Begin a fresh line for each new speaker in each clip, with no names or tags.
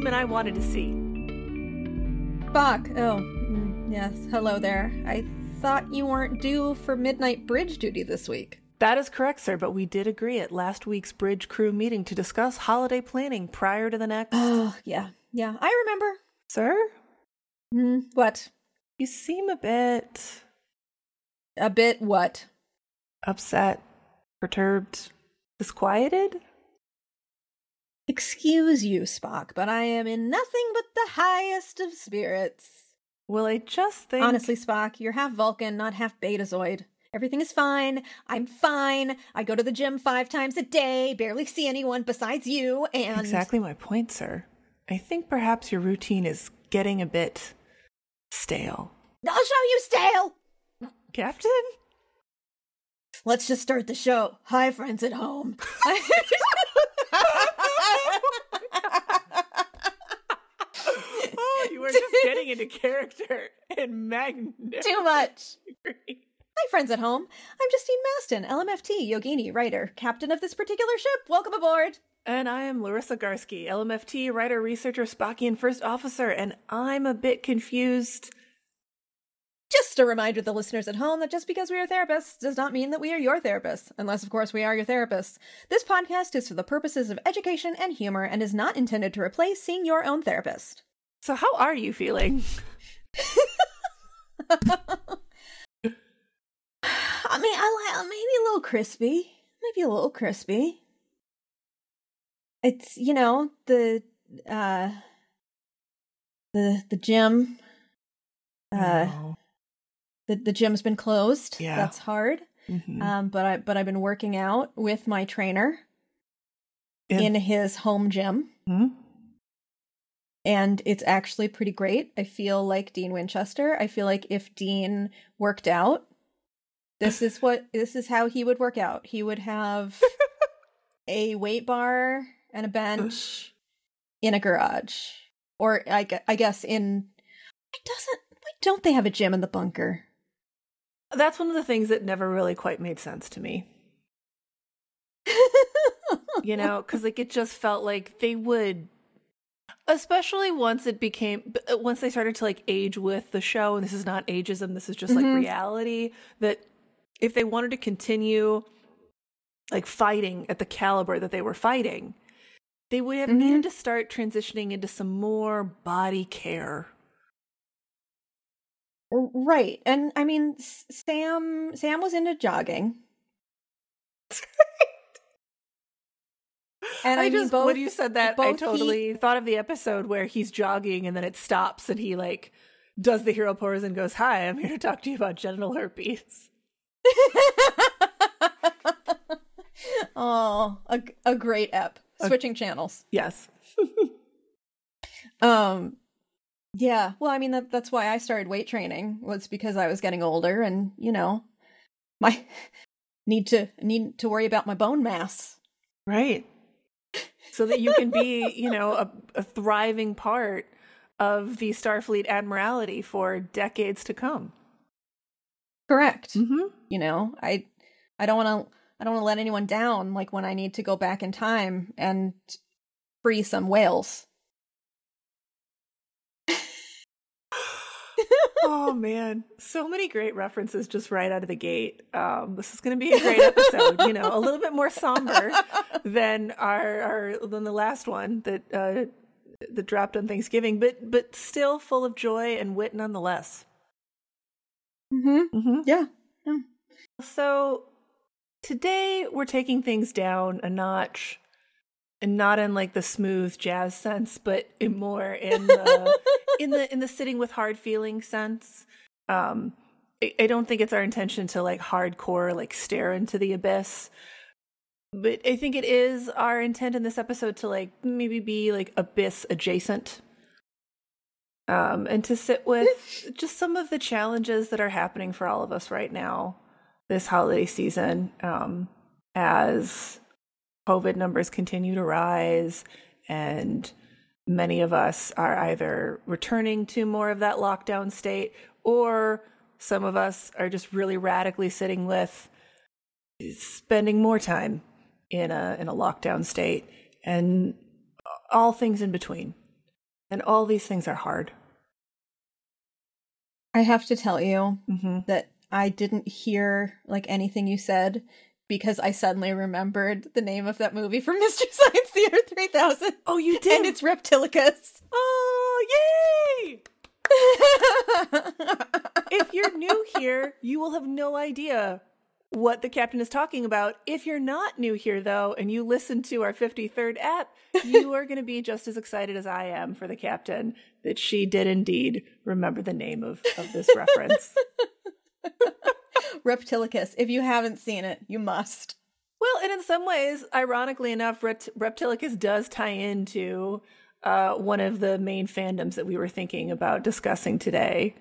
Human I wanted to see.
Bach. Oh, mm, yes. Hello there. I thought you weren't due for midnight bridge duty this week.
That is correct, sir, but we did agree at last week's bridge crew meeting to discuss holiday planning prior to the next.
Oh, yeah. Yeah, I remember.
sir,
Hmm, what?
you seem a bit
A bit what?
upset, perturbed, disquieted.
Excuse you, Spock, but I am in nothing but the highest of spirits.
Well, I just think.
Honestly, Spock, you're half Vulcan, not half Betazoid. Everything is fine. I'm fine. I go to the gym five times a day, barely see anyone besides you, and.
Exactly my point, sir. I think perhaps your routine is getting a bit stale.
I'll show you, Stale!
Captain?
Let's just start the show. Hi, friends at home.
were just getting into character and magnificent.
Too much. Hi, friends at home. I'm Justine Mastin, LMFT, Yogini, writer, captain of this particular ship. Welcome aboard.
And I am Larisa Garski, LMFT, writer, researcher, Spockian first officer, and I'm a bit confused.
Just a reminder to the listeners at home that just because we are therapists does not mean that we are your therapists, unless, of course, we are your therapists. This podcast is for the purposes of education and humor and is not intended to replace seeing your own therapist.
So, how are you feeling?
I mean, I like maybe a little crispy, maybe a little crispy. It's you know the uh the the gym uh
Oh.
the the gym's been closed.
Yeah.
that's hard.
Mhm.
Um, but I but I've been working out with my trainer
In-
in his home gym,
Hmm?
And it's actually pretty great. I feel like Dean Winchester. I feel like if Dean worked out, this is what this is how he would work out. He would have a weight bar and a bench in a garage, or I, I guess in. Why doesn't? Why don't they have a gym in the bunker?
That's one of the things that never really quite made sense to me. You know, because like it just felt like they would, especially once it became, uh, once they started to like age with the show, and this is not ageism, this is just like
Mhm.
reality, that if they wanted to continue like fighting at the caliber that they were fighting, they would have
Mhm.
needed to start transitioning into some more body care.
Right. And I mean Sam Sam was into jogging. And I, mean
just
both
when you said that, I
both he-
totally thought of the episode where he's jogging and then it stops and he like does the hero pose and goes, "Hi, I'm here to talk to you about genital herpes."
oh, a, a great ep.
A-
Switching channels.
Yes.
Um yeah, well I mean that that's why I started weight training was because I was getting older and, you know, my need to need to worry about my bone mass.
Right. So that you can be, you know, a, a thriving part of the Starfleet Admiralty for decades to come.
Correct.
Mm-hmm.
You know, I I don't want to I don't want to let anyone down like when I need to go back in time and free some whales.
Oh man, so many great references just right out of the gate. Um, this is going to be a great episode. you know, a little bit more somber than our, our than the last one that uh, that dropped on Thanksgiving, but but still full of joy and wit nonetheless.
Mm-hmm.
Mm-hmm.
Yeah.
So today we're taking things down a notch, and not in like the smooth jazz sense, but in more in the in the in the sitting with hard feeling sense. Um, I, I don't think it's our intention to like hardcore like stare into the abyss. but I think it is our intent in this episode to like maybe be like abyss adjacent. Um, and to sit with just some of the challenges that are happening for all of us right now this holiday season um, as COVID numbers continue to rise and many of us are either returning to more of that lockdown state or some of us are just really radically sitting with spending more time in a in a lockdown state and all things in between. And all these things are hard.
I have to tell you
Mm-hmm.
that I didn't hear like anything you said because I suddenly remembered the name of that movie from Mystery Science Theater 3000.
Oh, you did.
And it's Reptilicus.
oh, yay! if you're new here, you will have no idea what the captain is talking about. If you're not new here, though, and you listen to our 53rd app, you are going to be just as excited as I am for the captain that she did indeed remember the name of, of this reference.
Reptilicus. If you haven't seen it, you must.
Well, and in some ways, ironically enough, Rept- Reptilicus does tie into uh, one of the main fandoms that we were thinking about discussing today,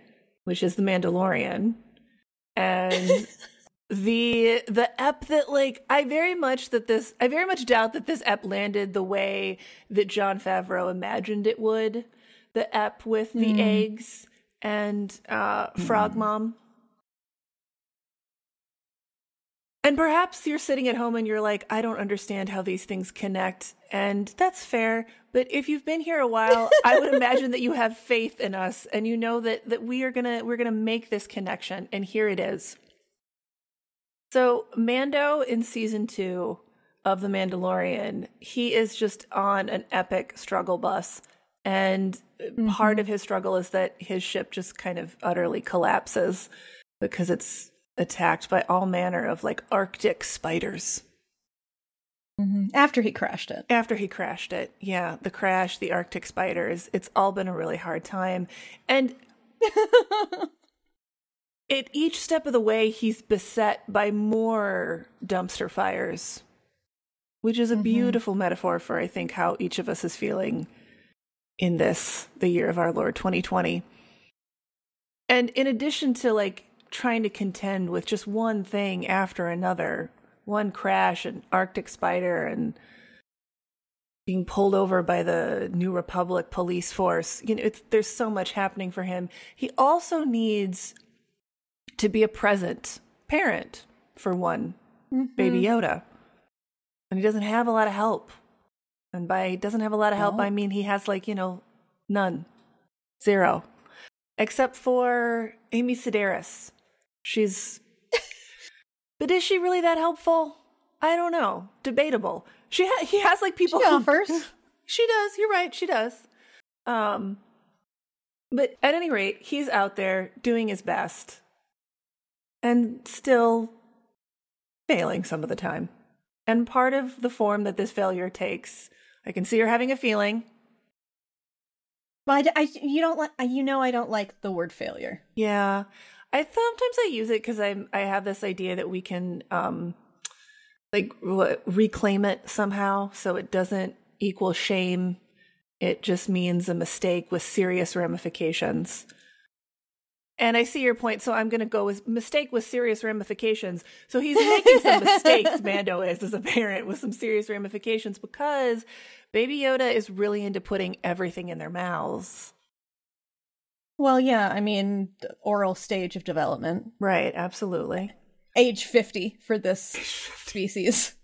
which is The Mandalorian. And the the ep that like I very much that this I very much doubt that this ep landed the way that Jon Favreau imagined it would. The ep with the eggs and uh, Frog Mom. And perhaps you're sitting at home and you're like, I don't understand how these things connect. And that's fair. But if you've been here a while, I would imagine that you have faith in us and you know that, that we are gonna we're gonna make this connection. And here it is. So Mando in season two of The Mandalorian, he is just on an epic struggle bus. And part mm-hmm. of his struggle is that his ship just kind of utterly collapses because it's attacked by all manner of like Arctic spiders. Mm-hmm.
After he crashed it.
After he crashed it. Yeah, the crash, the Arctic spiders, it's all been a really hard time. And at each step of the way, he's beset by more dumpster fires, which is a mm-hmm. beautiful metaphor for, I think, how each of us is feeling in this, the year of our Lord 2020. And in addition to like trying to contend with just one thing after another, one crash, an Arctic spider, and being pulled over by the New Republic police force, you know, it's, there's so much happening for him. He also needs to be a present parent for one mm-hmm. baby Yoda. And he doesn't have a lot of help. And by doesn't have a lot of help,
Oh.
I mean he has like, you know, none. Zero. Except for Amy Sedaris. She's But is she really that helpful? I don't know. Debatable. She ha- he has like people
She
who-
offers.
she does. You're right. She does. Um, but at any rate, he's out there doing his best and still failing some of the time. And part of the form that this failure takes, I can see her having a feeling.
But I, you don't like. You know, I don't like the word failure.
Yeah. I sometimes I use it because I'm I have this idea that we can um like re- reclaim it somehow so it doesn't equal shame. It just means a mistake with serious ramifications. And I see your point, so I'm going to go with mistake with serious ramifications. So he's making some mistakes, Mando is, as a parent, with some serious ramifications because Baby Yoda is really into putting everything in their mouths.
Well, yeah. I mean, the oral stage of development,
Right, absolutely.
age fifty for this species,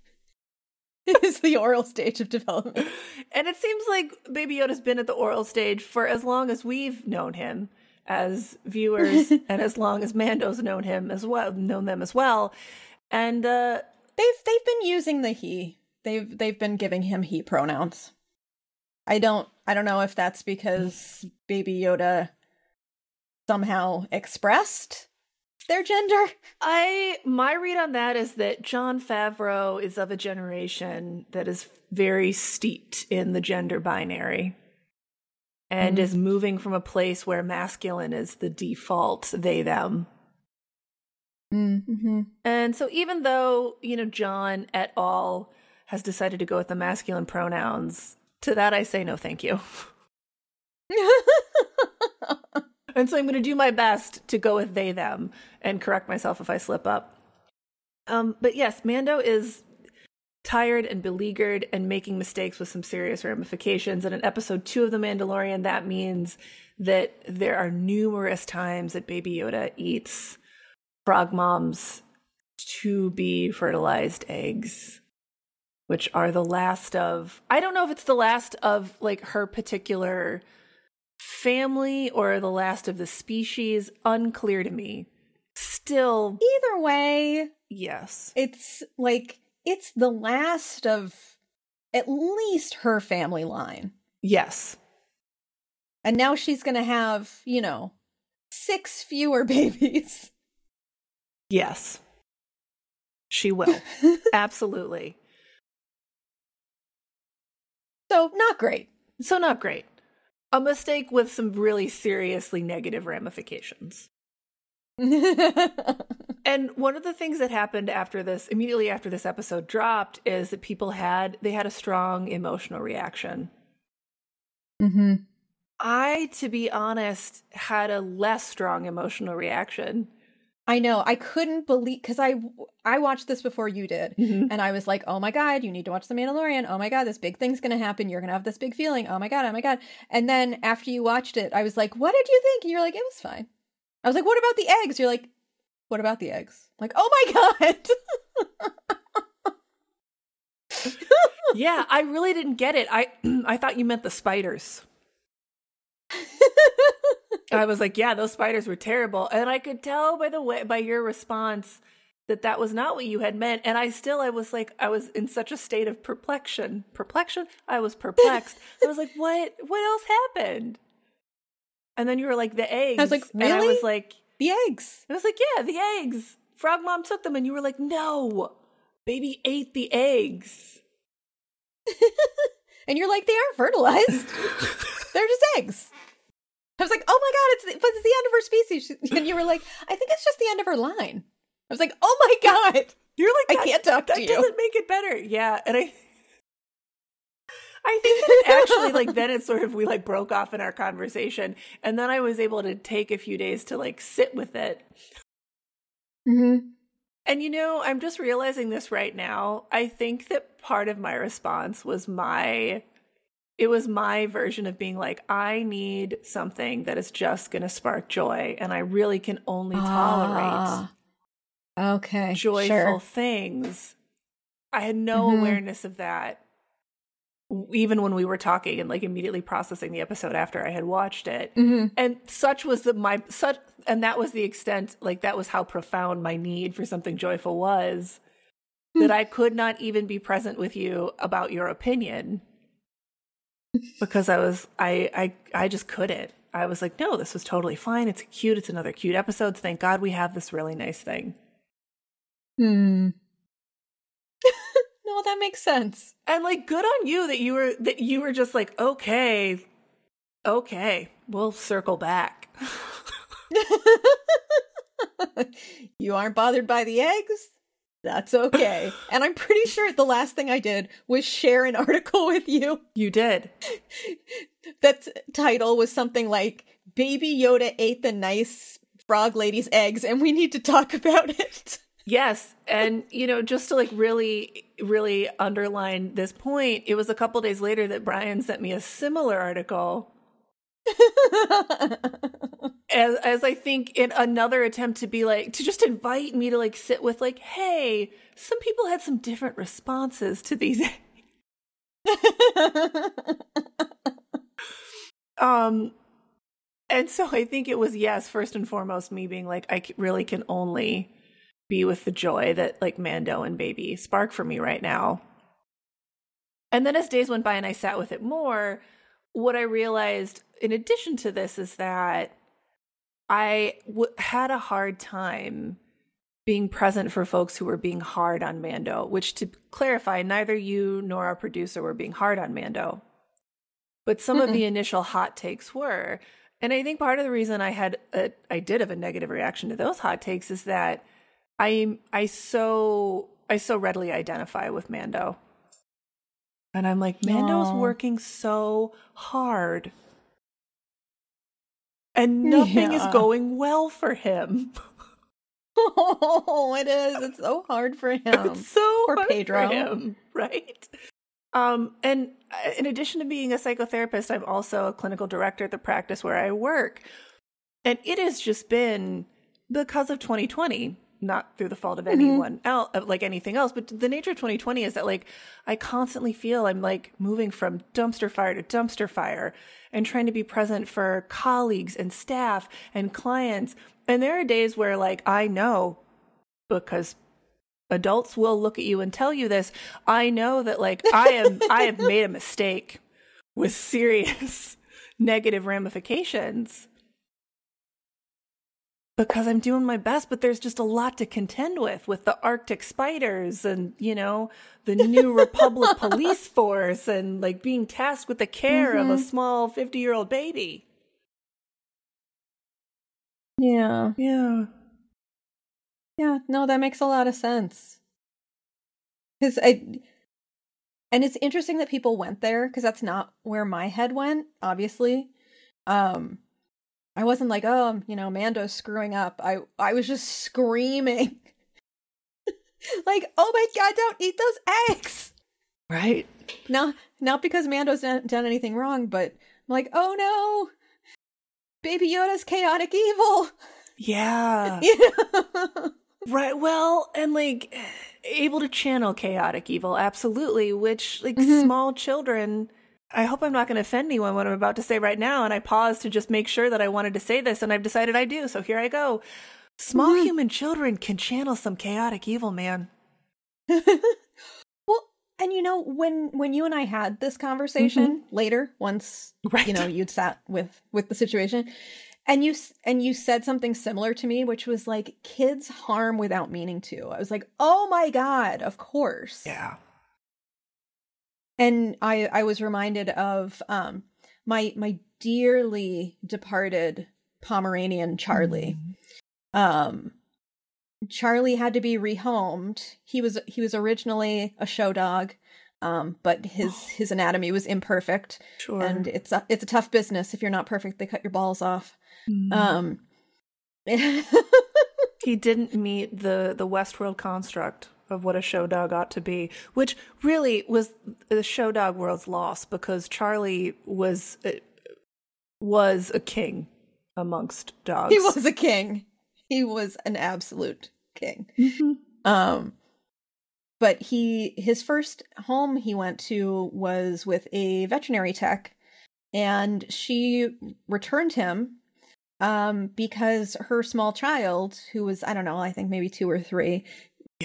is the oral stage of development.
And it seems like Baby Yoda's been at the oral stage for as long as we've known him as viewers and as long as Mando's known him as well, known them as well. And uh
They've they've been using the he. They've they've been giving him he pronouns. I don't I don't know if that's because Baby Yoda somehow expressed their gender.
I my read on that is that Jon Favreau is of a generation that is very steeped in the gender binary and is moving from a place where masculine is the default they them
Mm-hmm.
And so even though, you know, Jon et al. has decided to go with the masculine pronouns. To that, I say no, thank you. and so I'm going to do my best to go with they, them, and correct myself if I slip up. Um, but yes, Mando is tired and beleaguered and making mistakes with some serious ramifications. And in episode two of The Mandalorian, that means that there are numerous times that Baby Yoda eats Frog Mom's to be fertilized eggs, which are the last of, I don't know if it's the last of like her particular family or the last of the species, unclear to me. Still,
Either way,
yes.
it's like it's the last of at least her family line.
Yes.
And now she's going to have, you know, six fewer babies.
Yes. She will. Absolutely.
So, not great.
So, not great. A mistake with some really seriously negative ramifications. And one of the things that happened after this, immediately after this episode dropped, is that people had they had a strong emotional reaction.
mm-hmm.
I, to be honest, had a less strong emotional reaction.
I know. I couldn't believe because I I watched this before you did, mm-hmm. and I was like, "Oh my god, you need to watch The Mandalorian! Oh my god, this big thing's gonna happen. You're gonna have this big feeling. Oh my god, oh my god!" And then after you watched it, I was like, "What did you think?" And you're like, "It was fine." I was like, "What about the eggs?" You're like, "What about the eggs?" I'm like, "Oh my god!"
yeah, I really didn't get it. I I thought you meant the spiders. I was like, yeah, those spiders were terrible, and I could tell by the way by your response that that was not what you had meant. And I still, I was like, I was in such a state of perplexion. Perplexion. I was perplexed. I was like, what? What else happened? And then you were like, the eggs.
I was like,
And I was like,
the eggs.
I was like, yeah, the eggs. Frog Mom took them, and you were like, no, baby ate the eggs.
And you're like, they aren't fertilized. They're just eggs. I was like, oh my god, it's the, but it's the end of her species. And you were like, I think it's just the end of her line. I was like, oh my god,
You're like,
I can't talk
that
to you.
It doesn't make it better. Yeah, and I, I think that it actually like then it sort of we like broke off in our conversation, and then I was able to take a few days to like sit with it.
Mm-hmm.
And you know, I'm just realizing this right now. I think that part of my response was my it was my version of being like I need something that is just going to spark joy and I really can only tolerate
Ah, okay,
joyful
sure.
things. I had no
Mhm.
awareness of that even when we were talking and like immediately processing the episode after I had watched it.
Mhm.
And such was the my such and that was the extent like that was how profound my need for something joyful was that I could not even be present with you about your opinion because I was I I I just couldn't. I was like, no, this was totally fine. It's cute. It's another cute episode. Thank God we have this really nice thing.
Hmm. no, that makes sense.
And like good on you that you were that you were just like, okay, okay, we'll circle back.
you aren't bothered by the eggs? That's okay. and I'm pretty sure the last thing I did was share an article with you.
You did.
That title was something like Baby Yoda ate the nice frog lady's eggs and we need to talk about it.
Yes, and you know, just to like really, really underline this point, it was a couple days later that Brian sent me a similar article, as as I think in another attempt to be like to just invite me to like sit with like, hey, some people had some different responses to these. um, and so I think it was yes, first and foremost, me being like, I really can only be with the joy that like Mando and Baby spark for me right now. And then as days went by and I sat with it more, what I realized in addition to this is that I w- had a hard time being present for folks who were being hard on Mando, which to clarify, neither you nor our producer were being hard on Mando. But some of
Mm-mm.
the initial hot takes were. And I think part of the reason I had a, I did have a negative reaction to those hot takes is that I I so I so readily identify with Mando. And I'm like, Mando's
Aw.
working so hard. And nothing is going well for him.
Oh, it is. It's so hard for him.
it's so
poor
hard
Pedro.
for him, right? Um, and uh, in addition to being a psychotherapist, I'm also a clinical director at the practice where I work. And it has just been because of 2020, not through the fault of mm-hmm. anyone else, like anything else, but the nature of 2020 is that like I constantly feel I'm like moving from dumpster fire to dumpster fire and trying to be present for colleagues and staff and clients. And there are days where like I know because adults will look at you and tell you this i know that like i am i have made a mistake with serious negative ramifications because i'm doing my best but there's just a lot to contend with with the arctic spiders and you know the new republic police force and like being tasked with the care of a small 50 year old baby
Yeah.
yeah
Yeah, no, that makes a lot of sense. Because I, and it's interesting that people went there because that's not where my head went. Obviously, um, I wasn't like, oh, you know, Mando's screwing up. I I was just screaming, like, oh my god, don't eat those eggs.
right
Not not because Mando's done, done anything wrong, but I'm like, oh no, Baby Yoda's chaotic evil.
yeah
You know?
Right. Well, and like able to channel chaotic evil, absolutely, which like
Mhm.
small children. I hope I'm not going to offend anyone what I'm about to say right now. And I paused to just make sure that I wanted to say this, and I've decided I do. So here I go. Small human children can channel some chaotic evil, man.
well, and you know when when you and I had this conversation mm-hmm. later, once
Right.
you know you'd sat with with the situation, and you s- and you said something similar to me, which was like kids harm without meaning to. I was like, oh my god, of course.
Yeah.
And I I was reminded of um my my dearly departed Pomeranian Charlie. Um Charlie had to be rehomed. He was he was originally a show dog, um, but his his anatomy was imperfect,
Sure.
and it's a it's a tough business. If you're not perfect, they cut your balls off.
Mhm.
Um,
he didn't meet the the Westworld construct of what a show dog ought to be, which really was the show dog world's loss because Charlie was was a king amongst dogs.
he was a king. He was an absolute king.
Mhm.
Um but he his first home he went to was with a veterinary tech and she returned him um because her small child who was I don't know, I think maybe 2 or 3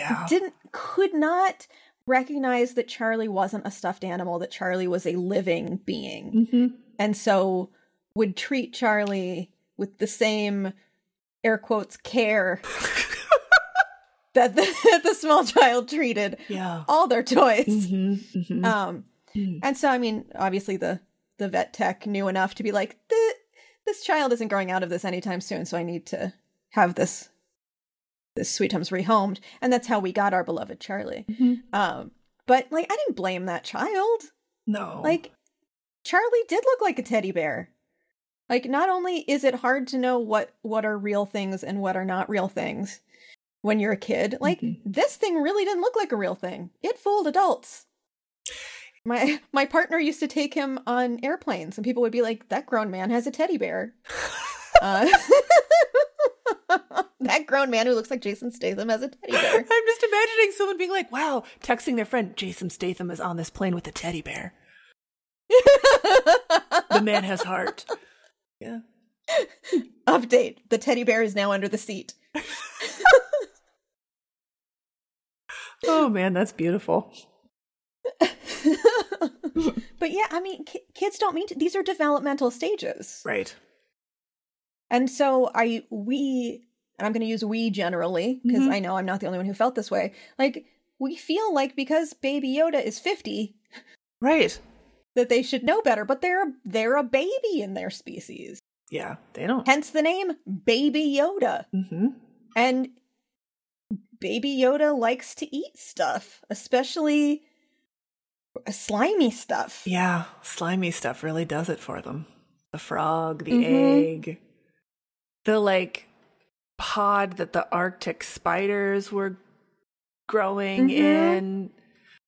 Yeah.
didn't could not recognize that Charlie wasn't a stuffed animal, that Charlie was a living being.
hmm
And so would treat Charlie with the same air quotes care that the, the small child treated
Yeah.
all their toys.
hmm hmm
Um, and so I mean, obviously the the vet tech knew enough to be like, this child isn't growing out of this anytime soon, so I need to have this sweet Tums rehomed, and that's how we got our beloved Charlie.
Mhm.
Um, but like, I didn't blame that child.
No.
Like, Charlie did look like a teddy bear. Like, not only is it hard to know what what are real things and what are not real things when you're a kid, like
Mhm.
this thing really didn't look like a real thing. It fooled adults. My my partner used to take him on airplanes, and people would be like, "That grown man has a teddy bear." uh, that grown man who looks like Jason Statham has a teddy bear.
I'm just imagining someone being like, "Wow," texting their friend, "Jason Statham is on this plane with a teddy bear. The man has heart." Yeah.
Update: The teddy bear is now under the seat.
Oh man, that's beautiful.
but yeah, I mean, ki- kids don't mean to. These are developmental stages,
Right.
And so I we and I'm going to use we generally because
Mhm.
I know I'm not the only one who felt this way. Like we feel like because Baby Yoda is 50
Right.
that they should know better, but they're they're a baby in their species.
Yeah, they don't.
Hence the name Baby Yoda.
Mm-hmm.
And Baby Yoda likes to eat stuff, especially slimy stuff.
Yeah, slimy stuff really does it for them. The frog, the
Mhm.
egg, the like pod that the Arctic spiders were growing
Mhm.
in,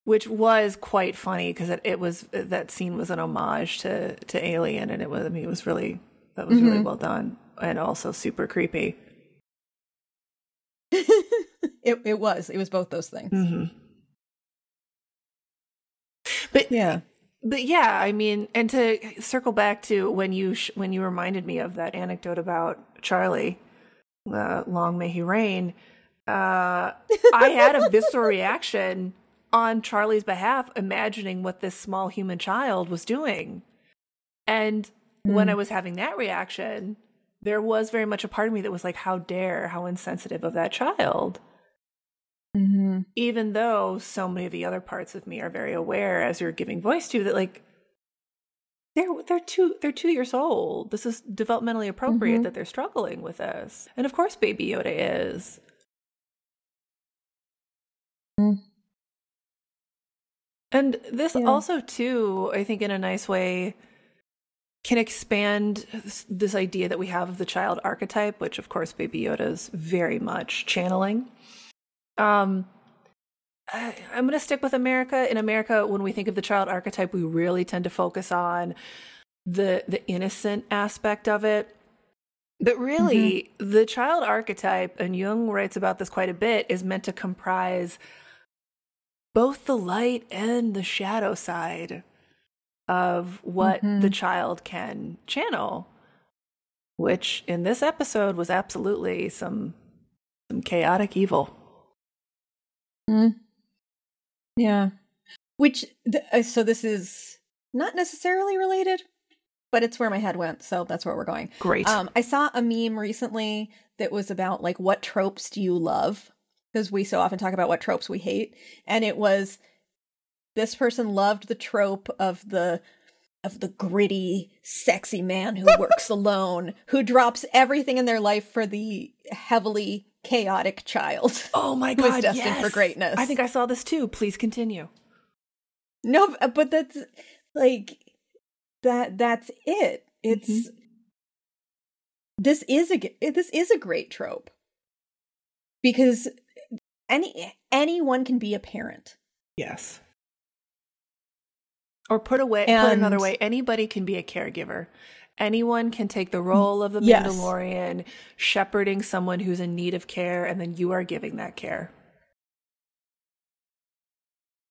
which was quite funny because it, it was that scene was an homage to to Alien, and it was I mean it was really that was really
Mhm.
well done and also super creepy.
it it was. It was both those things.
hmm But
Yeah.
but yeah, I mean, and to circle back to when you sh- when you reminded me of that anecdote about Charlie, uh, long may he reign. Uh, I had a visceral reaction on Charlie's behalf, imagining what this small human child was doing, and when I was having that reaction, there was very much a part of me that was like, "How dare, how insensitive of that child."
Mm-hmm.
even though so many of the other parts of me are very aware as you're giving voice to that like they're they're two they're two years old this is developmentally appropriate
Mhm.
that they're struggling with this and of course baby yoda is
Mm.
and this
Yeah.
also too i think in a nice way can expand this, this idea that we have of the child archetype which of course baby yoda is very much channeling um I, I'm going to stick with America. In America, when we think of the child archetype, we really tend to focus on the the innocent aspect of it. But really, the child archetype, and Jung writes about this quite a bit, is meant to comprise both the light and the shadow side of what
Mhm.
the child can channel. Which in this episode was absolutely some some chaotic evil.
Mm. Yeah. Which, th- uh, so this is not necessarily related, but it's where my head went. So that's where we're going.
Great.
Um, I saw a meme recently that was about like, what tropes do you love? Because we so often talk about what tropes we hate. And it was this person loved the trope of the of the gritty, sexy man who works alone, who drops everything in their life for the heavily chaotic child.
Oh my
who is
god,
destined for greatness.
I think I saw this too. Please continue.
No, but that's like that that's it. It's
Mm-hmm.
this is a this is a great trope. Because any anyone can be a parent.
Yes. Or put away put another way, anybody can be a caregiver. Anyone can take the role of the
Yes.
Mandalorian, shepherding someone who's in need of care, and then you are giving that care.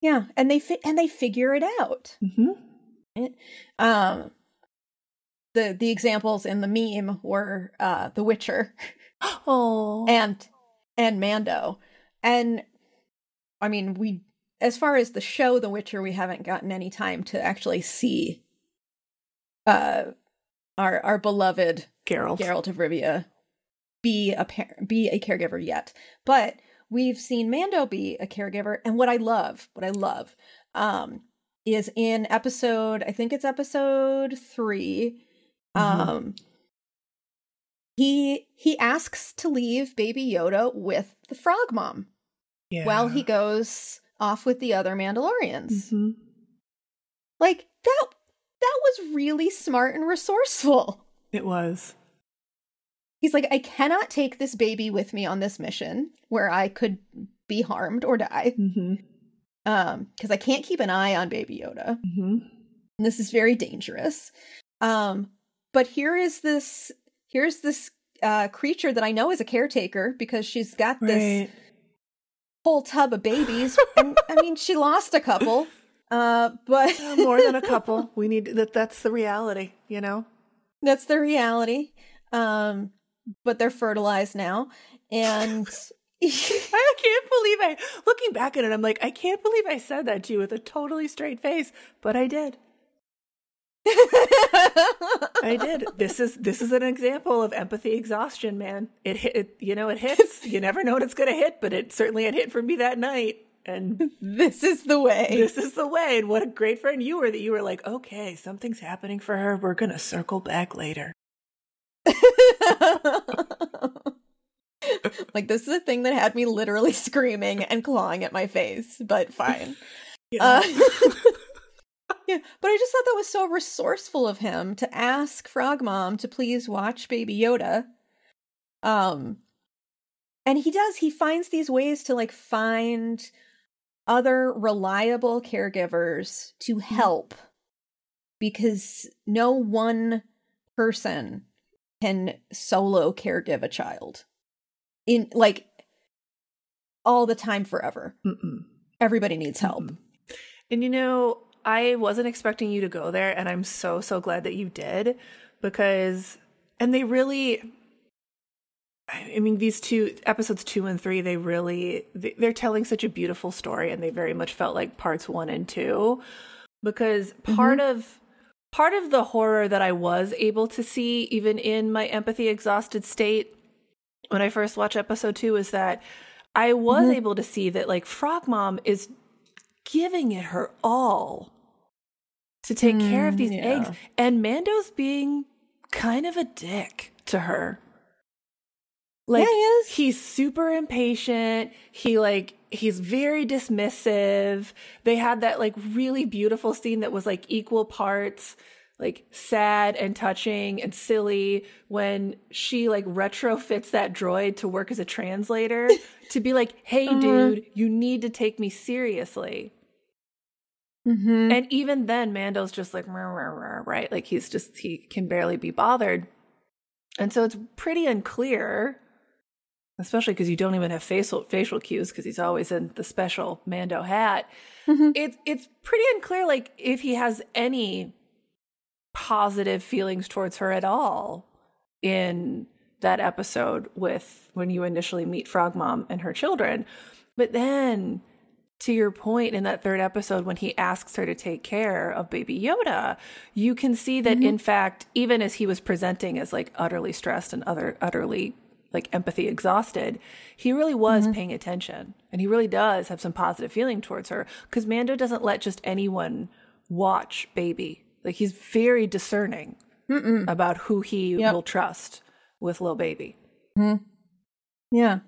Yeah, and they fi- and they figure it out.
Mm-hmm.
Um the the examples in the meme were uh The Witcher
Oh,
and and Mando. And I mean, we as far as the show The Witcher, we haven't gotten any time to actually see uh our our beloved
Geralt.
Geralt of Rivia be a par- be a caregiver yet. But we've seen Mando be a caregiver and what I love, what I love um is in episode I think it's episode 3
Mhm.
um he he asks to leave baby Yoda with the frog mom
Yeah.
while he goes off with the other Mandalorians.
Mhm.
Like that that was really smart and resourceful.
It was.
He's like, I cannot take this baby with me on this mission where I could be harmed or die.
Mm-hmm.
Um, because I can't keep an eye on baby Yoda.
Mm-hmm.
And this is very dangerous. Um, but here is this here's this uh creature that I know is a caretaker because she's got this
Right.
whole tub of babies. and I mean she lost a couple. Uh, but
more than a couple. We need that. That's the reality. You know.
That's the reality. Um, but they're fertilized now. And
I can't believe I looking back at it, I'm like, I can't believe I said that to you with a totally straight face, but I did. I did. This is this is an example of empathy exhaustion, man. It hit it, you know, it hits. You never know when it's gonna hit, but it certainly had hit for me that night. And
this is the way.
this is the way. And what a great friend you were that you were like, okay, something's happening for her. We're gonna circle back later.
like this is a thing that had me literally screaming and clawing at my face, but fine.
Yeah.
Uh, Yeah, but I just thought that was so resourceful of him to ask Frog Mom to please watch Baby Yoda. Um and he does he finds these ways to like find other reliable caregivers to mm-hmm. help because no one person can solo caregive a child in like all the time forever.
Mm-mm.
Everybody needs help.
Mm-mm. And you know, I wasn't expecting you to go there, and I'm so, so glad that you did because, and they really, I mean, these two episodes two and three, they really, they're telling such a beautiful story, and they very much felt like parts one and two because part mm-hmm. of, part of the horror that I was able to see, even in my empathy exhausted state, when I first watched episode two, is that I was mm-hmm. able to see that like Frog Mom is giving it her all to take mm, care of these yeah. eggs. And Mando's being kind of a dick to her. Like
yeah, he is.
he's super impatient. He like he's very dismissive. They had that like really beautiful scene that was like equal parts like sad and touching and silly when she like retrofits that droid to work as a translator to be like, "Hey uh-huh. dude, you need to take me seriously." Mm-hmm. And even then, Mando's just like, rah, rah, rah, right? Like he's just, he can barely be bothered. And so it's pretty unclear, especially because you don't even have facial facial cues because he's always in the special Mando hat. Mm-hmm. It's it's pretty unclear, like if he has any positive feelings towards her at all in that episode with when you initially meet Frog Mom and her children. But then to your point in that third episode when he asks her to take care of baby Yoda, you can see that mm-hmm. in fact, even as he was presenting as like utterly stressed and other utterly like empathy exhausted, he really was mm-hmm. paying attention. And he really does have some positive feeling towards her. Because Mando doesn't let just anyone watch baby. Like he's very discerning Mm-mm. about who he yep. will trust with little baby.
Mm-hmm. Yeah.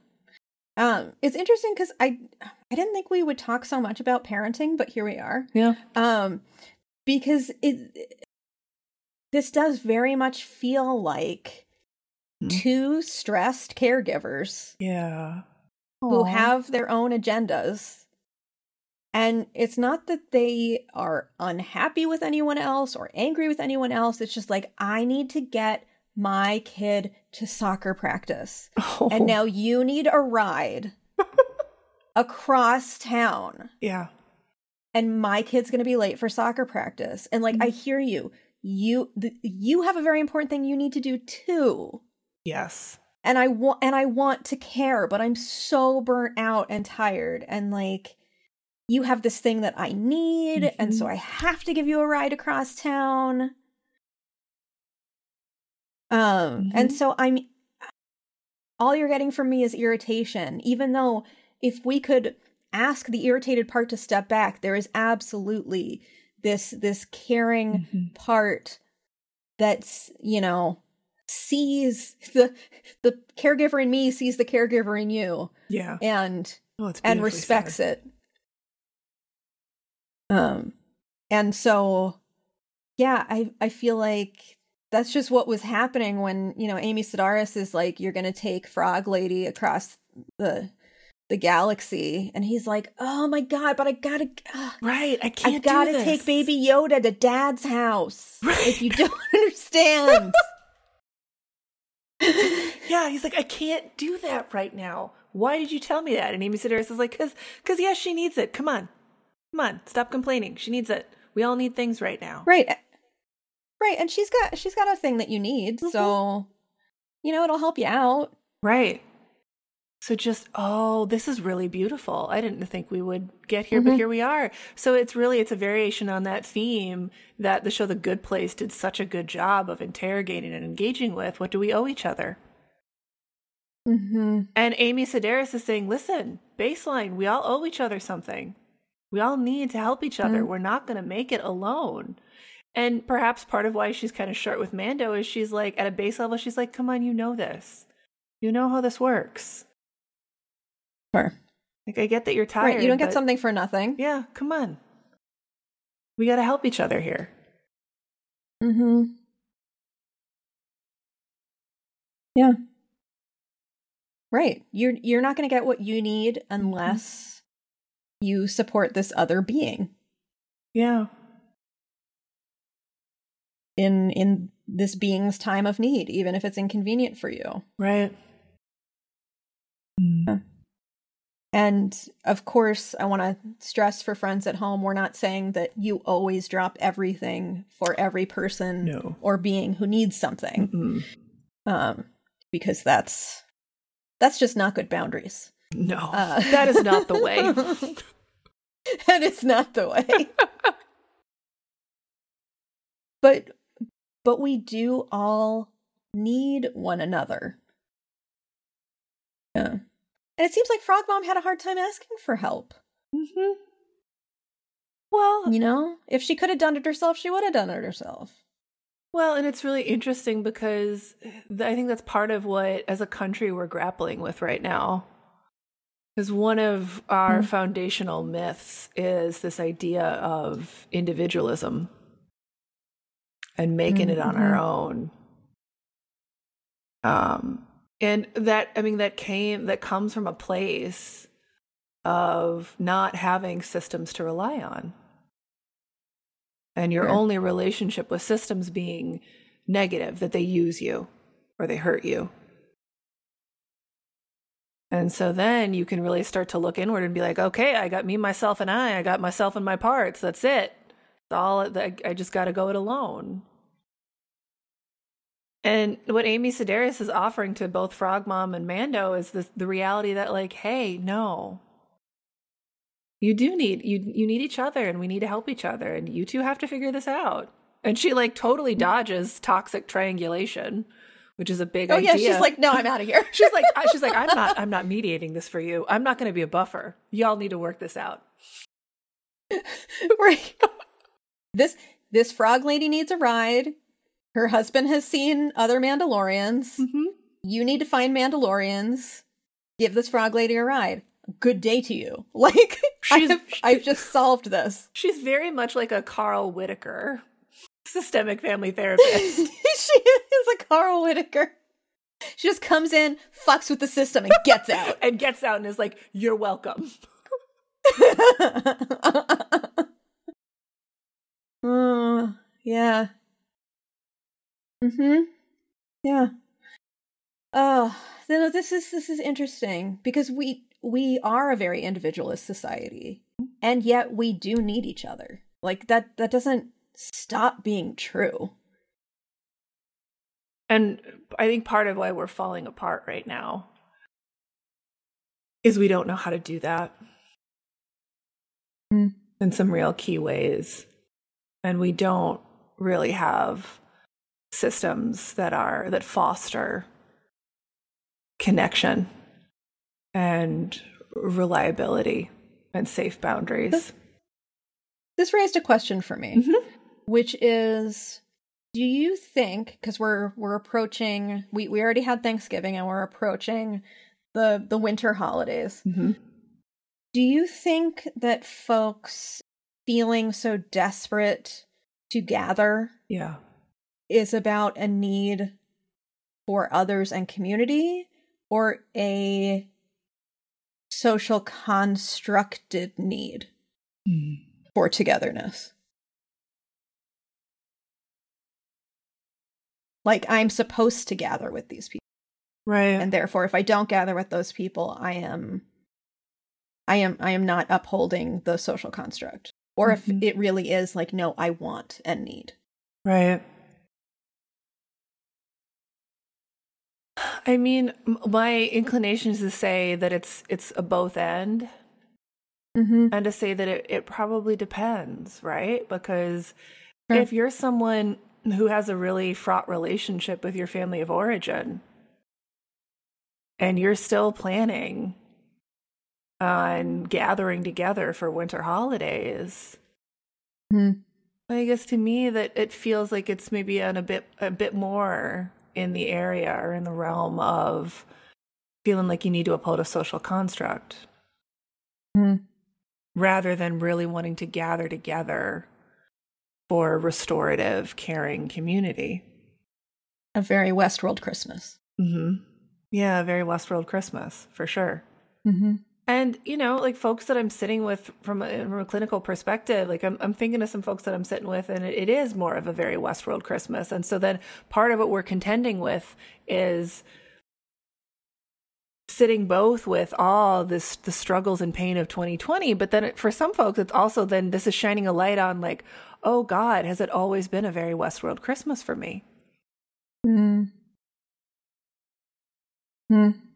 Um, it's interesting because I I didn't think we would talk so much about parenting, but here we are.
Yeah.
Um, because it this does very much feel like mm-hmm. two stressed caregivers.
Yeah.
Who have their own agendas. And it's not that they are unhappy with anyone else or angry with anyone else. It's just like, I need to get my kid to soccer practice. Oh. And now you need a ride across town.
Yeah.
And my kid's going to be late for soccer practice. And like mm-hmm. I hear you. You th- you have a very important thing you need to do too.
Yes.
And I want and I want to care, but I'm so burnt out and tired and like you have this thing that I need mm-hmm. and so mm-hmm. I have to give you a ride across town. Um mm-hmm. and so I'm all you're getting from me is irritation even though if we could ask the irritated part to step back, there is absolutely this this caring mm-hmm. part that's, you know, sees the the caregiver in me sees the caregiver in you.
Yeah.
And oh, and respects sad. it. Um and so yeah, I I feel like that's just what was happening when, you know, Amy Sedaris is like you're going to take Frog Lady across the the galaxy and he's like oh my god but i gotta uh,
right i can't
i gotta take baby yoda to dad's house right. if you don't understand
yeah he's like i can't do that right now. Why did you tell me that? And amy sedaris is like because because yes she needs it. Come on. Come on. Stop complaining. She needs it. We all need things right now
right. Right and she's got she's got a thing that you need mm-hmm. so you know it'll help you out.
Right so just, oh, this is really beautiful. I didn't think we would get here, mm-hmm. but here we are. So it's really, it's a variation on that theme that the show The Good Place did such a good job of interrogating and engaging with. What do we owe each other?
Mm-hmm.
And Amy Sedaris is saying, listen, baseline, we all owe each other something. We all need to help each other. Mm-hmm. We're not going to make it alone. And perhaps part of why she's kind of short with Mando is she's like, at a base level, she's like, come on, you know this. You know how this works
Sure.
Like I get that you're tired.
Right, you don't get something for nothing.
Yeah, come on. We got to help each other here.
Mm-hmm. Yeah. Right. You're you're not going to get what you need unless you support this other being
Yeah.
in in this being's time of need, even if it's inconvenient for you.
Right.
And of course, I want to stress for friends at home, we're not saying that you always drop everything for every person
No.
or being who needs something. Um, because that's that's just not good boundaries.
No.
Uh,
that is not the way.
that is not the way. but but we do all need one another. Yeah. And it seems like Frog Mom had a hard time asking for help.
hmm Well,
You know, if she could have done it herself, she would have done it herself.
Well, and it's really interesting because I think that's part of what, as a country, we're grappling with right now. Because one of our
Mm.
foundational myths is this idea of individualism and making it on our own. Um, and that, I mean, that came, that comes from a place of not having systems to rely on. And your
Sure.
only relationship with systems being negative that they use you or they hurt you. And so then you can really start to look inward and be like okay i got me myself and i. I got myself and my parts. That's it. It's all i just got to go it alone and what amy sedaris is offering to both frog mom and mando is this, the reality that like hey no. You do need you you need each other and we need to help each other and you two have to figure this out. And she like totally mm. dodges toxic triangulation which is a big
Oh
idea
yeah, she's like, no, I'm out of here.
she's like I- she's like i'm not i'm not mediating this for you. I'm not going to be a buffer. Y'all need to work this out.
Right. This this frog lady needs a ride. Her husband has seen other Mandalorians.
mm-hmm.
You need to find Mandalorians. Give this frog lady a ride. Good day to you. Like
She's-
I've, I've just solved this.
she's very much like a carl whitaker systemic family therapist
she is a Carl Whitaker. She just comes in, fucks with the system, and gets out.
and gets out and is like you're welcome
Uh, yeah. Mm-hmm. Yeah. Oh, no, this is this is interesting because we we are a very individualist society, and yet we do need each other. Like that that doesn't stop being true.
And I think part of why we're falling apart right now is we don't know how to do that
Mm.
in some real key ways. And we don't really have systems that are that foster connection and reliability and safe boundaries.
This raised a question for me,
Mhm.
which is do you think because we're we're approaching we, we already had Thanksgiving and we're approaching the the winter holidays.
Mhm.
Do you think that folks feeling so desperate to gather
Yeah.
Is about a need for others and community or a social constructed need for togetherness? Like, I'm supposed to gather with these people.
Right.
And therefore, if I don't gather with those people, I am. I am I am not upholding the social construct. Or if
Mhm.
it really is like, no, I want and need.
Right. I mean, my inclination is to say that it's it's a both end,
Mm-hmm.
and to say that it, it probably depends, right? Because
Sure.
if you're someone who has a really fraught relationship with your family of origin, and you're still planning on gathering together for winter holidays,
Mhm.
I guess to me that it feels like it's maybe on a bit a bit more in the area or in the realm of feeling like you need to uphold a social construct
Mhm.
rather than really wanting to gather together for restorative, caring community.
A very Westworld Christmas.
Mm-hmm. Yeah, a very Westworld Christmas for sure.
Mm-hmm.
And you know, like folks that I'm sitting with from a, from a clinical perspective, like I'm I'm thinking of some folks that I'm sitting with, and it, it is more of a very Westworld Christmas. And so then part of what we're contending with is sitting both with all this the struggles and pain of 2020 but then it, for some folks it's also then this is shining a light on like oh god has it always been a very westworld christmas for me
Mm. Mm.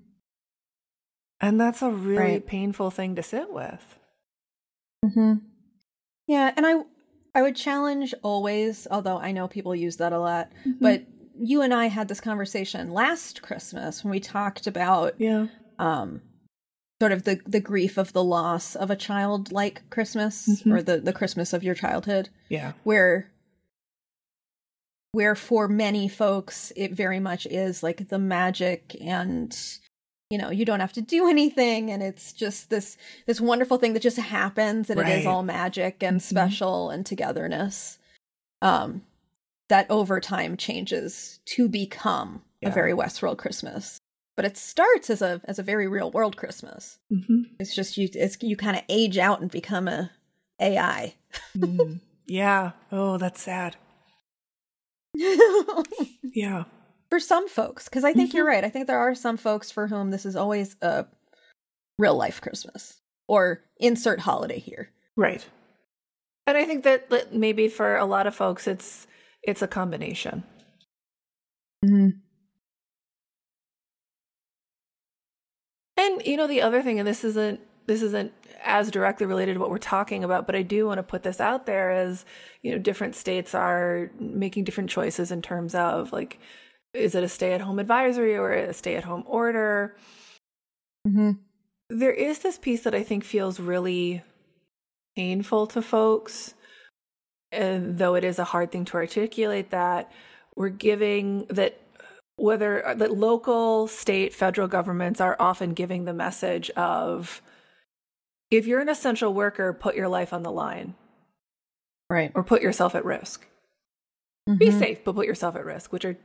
And that's a really
Right.
painful thing to sit with
Mm-hmm. Yeah, and I I would challenge always, although I know people use that a lot, but you and I had this conversation last Christmas when we talked about
yeah
um sort of the the grief of the loss of a child like Christmas
Mhm.
or the the Christmas of your childhood
yeah
where where for many folks it very much is like the magic and you know you don't have to do anything and it's just this this wonderful thing that just happens and it is all magic and
Mhm.
special and togetherness um that over time changes to become
Yeah.
a very westworld christmas but it starts as a as a very real world christmas
mm-hmm.
it's just you it's you kind of age out and become a ai
Mm. yeah oh that's sad yeah
for some folks because i think
Mhm.
you're right i think there are some folks for whom this is always a real life christmas or insert holiday here
right and i think that that maybe for a lot of folks it's it's a combination
mm-hmm.
And you know the other thing, and this isn't this isn't as directly related to what we're talking about, but I do want to put this out there as you know different states are making different choices in terms of like is it a stay at home advisory or a stay at home order?
Mm-hmm.
There is this piece that I think feels really painful to folks, and though it is a hard thing to articulate that we're giving that whether that local, state, federal governments are often giving the message of if you're an essential worker, put your life on the line
right
or put yourself at risk. Be
Mhm.
safe, but put yourself at risk, which are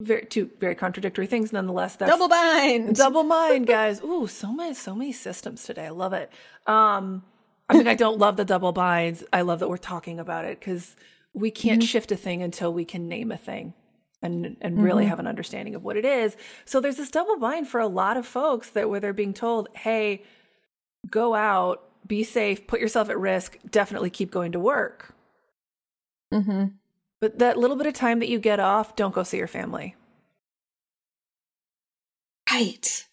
very two very contradictory things nonetheless. That's
double bind
double mind, guys. Ooh, so many so many systems today. I love it. Um I mean I don't love the double binds. I love that we're talking about it because we can't shift a thing until we can name a thing and and really have an understanding of what it is. So there's this double bind for a lot of folks that where they're being told, "Hey, go out, be safe, put yourself at risk, definitely keep going to work."
mm-hmm.
But that little bit of time that you get off, don't go see your family.
right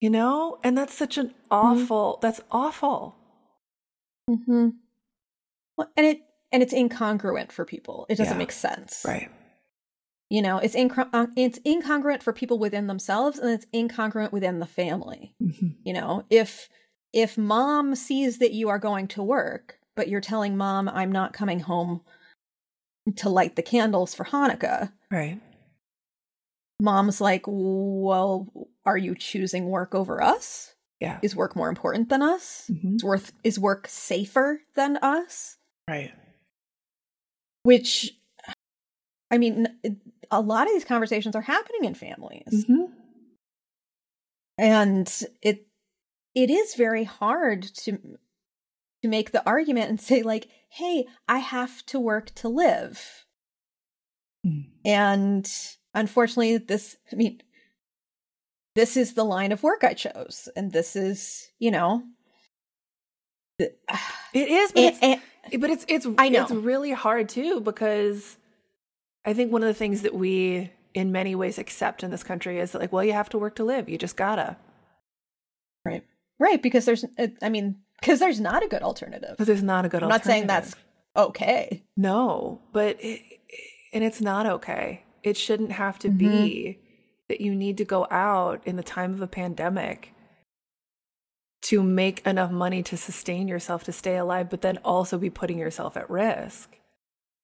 You know? And that's such an awful, that's awful.
mm-hmm. well, and it and it's incongruent for people it doesn't
Yeah.
make sense
Right.
you know it's incro- uh, it's incongruent for people within themselves and it's incongruent within the family you know if if mom sees that you are going to work but you're telling mom i'm not coming home to light the candles for hanukkah
Right.
mom's like well are you choosing work over us
Yeah.
is work more important than us
Mhm.
is worth is work safer than us
Right.
which i mean a lot of these conversations are happening in families
Mm-hmm.
and it it is very hard to to make the argument and say like hey i have to work to live
Mm.
and unfortunately this i mean this is the line of work i chose and this is you know the,
It is, but
and-
it's
and-
but it's it's
I know.
it's really hard too because I think one of the things that we in many ways accept in this country is that like, well, you have to work to live. You just gotta.
right right because there's uh, i mean because there's not a good alternative
But there's not a good alternative.
i'm not saying that's okay
No, but it, and it's not okay. It shouldn't have to
Mm-hmm.
be that you need to go out in the time of a pandemic to make enough money to sustain yourself to stay alive, but then also be putting yourself at risk.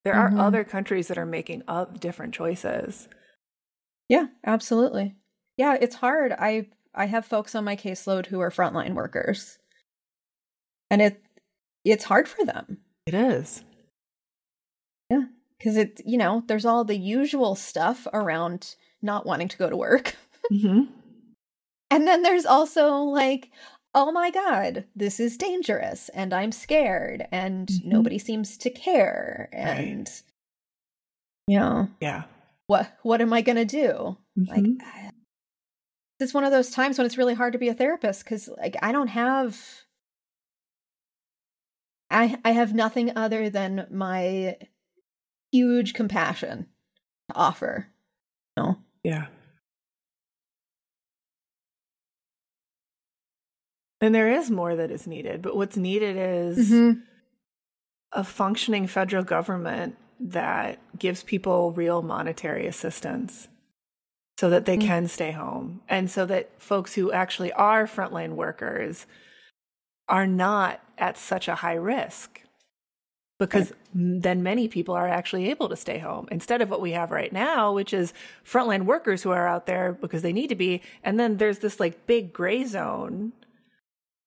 There
Mhm.
are other countries that are making up different choices.
Yeah, absolutely. Yeah, it's hard. I I have folks on my caseload who are frontline workers. And it it's hard for them.
It is.
Yeah. because it you know there's all the usual stuff around not wanting to go to work
Mm-hmm.
and then there's also like oh my god this is dangerous and i'm scared and
Mhm.
nobody seems to care and you know
Yeah.
what what am i going to do like
Mhm.
I- it's one of those times when it's really hard to be a therapist because like i don't have i i have nothing other than my huge compassion to offer no
Yeah. And there is more that is needed, but what's needed is
Mhm.
a functioning federal government that gives people real monetary assistance so that they
Mm.
can stay home and so that folks who actually are frontline workers are not at such a high risk because then many people are actually able to stay home instead of what we have right now which is frontline workers who are out there because they need to be. And then there's this like big gray zone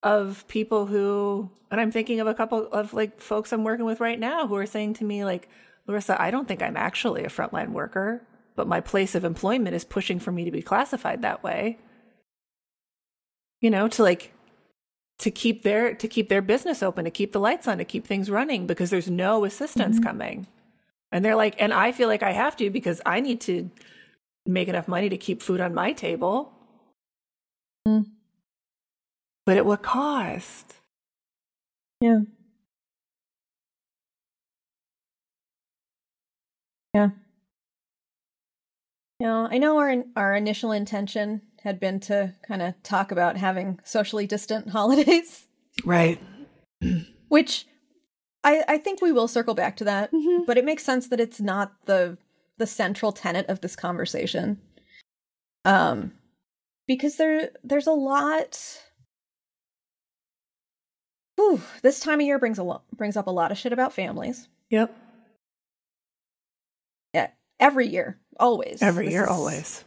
of people who and i'm thinking of a couple of like folks i'm working with right now who are saying to me like larisa i don't think i'm actually a frontline worker but my place of employment is pushing for me to be classified that way. You know to like to keep their to keep their business open to keep the lights on to keep things running because there's no assistance coming. And they're like and i feel like i have to because i need to make enough money to keep food on my table.
Mm.
but at what cost?
Yeah. Yeah. You know i know our our initial intention had been to kind of talk about having socially distant holidays
right
which I, I think we will circle back to that, but it makes sense that it's not the the central tenet of this conversation. Um, because there there's a lot. Whew, this time of year brings a lot brings up a lot of shit about families.
yep
Yeah, every year, always.
every
This
year
is-
always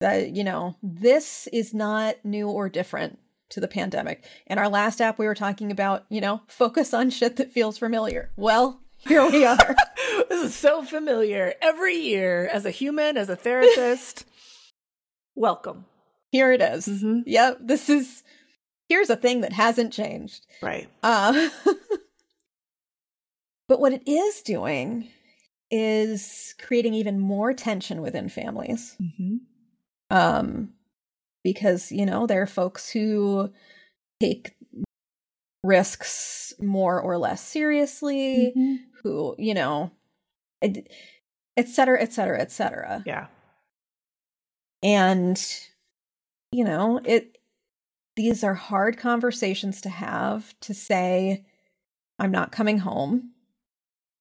that you know this is not new or different to the pandemic. In our last app we were talking about you know focus on shit that feels familiar. Well here we are.
This is so familiar. Every year as a human as a therapist welcome.
Here it is.
Mhm.
yep this is here's a thing that hasn't changed.
Right.
Uh but what it is doing is creating even more tension within families.
Mm-hmm.
Um because you know there are folks who take risks more or less seriously
Mm-hmm.
who you know et et cetera et cetera et cetera
yeah
and you know it these are hard conversations to have to say i'm not coming home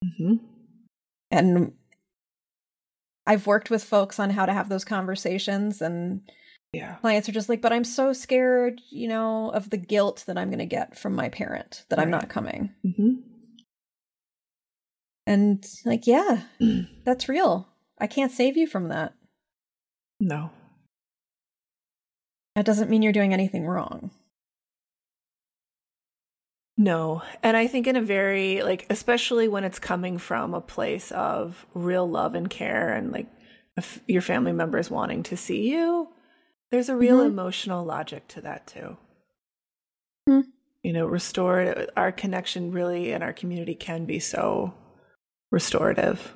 mm-hmm.
and i've worked with folks on how to have those conversations and
yeah.
clients are just like but i'm so scared you know of the guilt that i'm going to get from my parent that i'm not coming.
Mm-hmm.
and like yeah that's real. I can't save you from that.
No.
That doesn't mean you're doing anything wrong
No. And I think in a very, like, especially when it's coming from a place of real love and care and like your family members wanting to see you, there's a real
Mhm.
emotional logic to that too.
Hmm.
You know, restored, our connection really in our community can be so restorative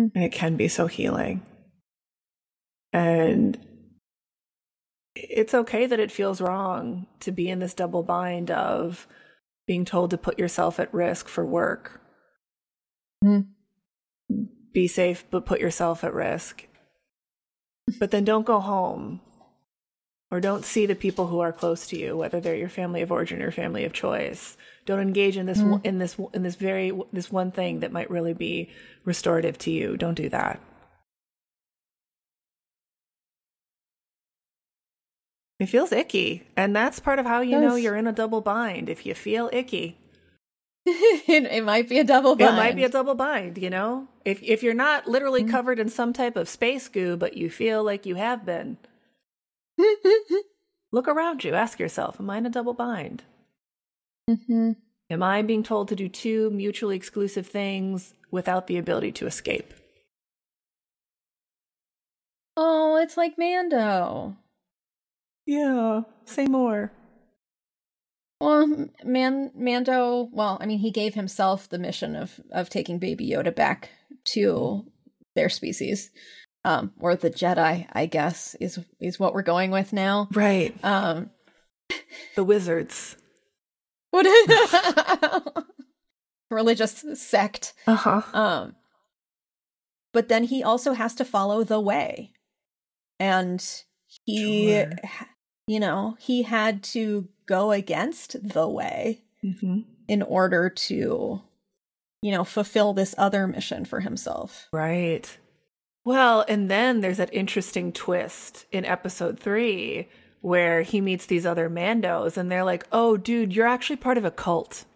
Hmm.
and it can be so healing. And it's okay that it feels wrong to be in this double bind of being told to put yourself at risk for work.
Mhm.
Be safe, but put yourself at risk. But then don't go home or don't see the people who are close to you, whether they're your family of origin or family of choice. Don't engage in this
Mhm.
in this in this very this one thing that might really be restorative to you. Don't do that. It feels icky. And that's part of how you know you're in a double bind. If you feel icky,
it, it might be a double bind
it might be a double bind, you know? If if you're not literally
Mhm.
covered in some type of space goo, but you feel like you have been, look around you. Ask yourself, am I in a double bind?
hmm
Am I being told to do two mutually exclusive things without the ability to escape?
Oh, it's like Mando.
Yeah, say more.
Well, Man Mando. Well, I mean, he gave himself the mission of of taking Baby Yoda back to their species, um, or the Jedi. I guess is is what we're going with now.
Right.
Um,
the wizards.
What? religious sect.
Uh huh.
Um, but then he also has to follow the way, and he,
Sure.
You know, he had to go against the way
Mm-hmm.
in order to, you know, fulfill this other mission for himself.
Right. Well, and then there's that interesting twist in episode three where he meets these other Mandos and they're like, oh, dude, you're actually part of a cult.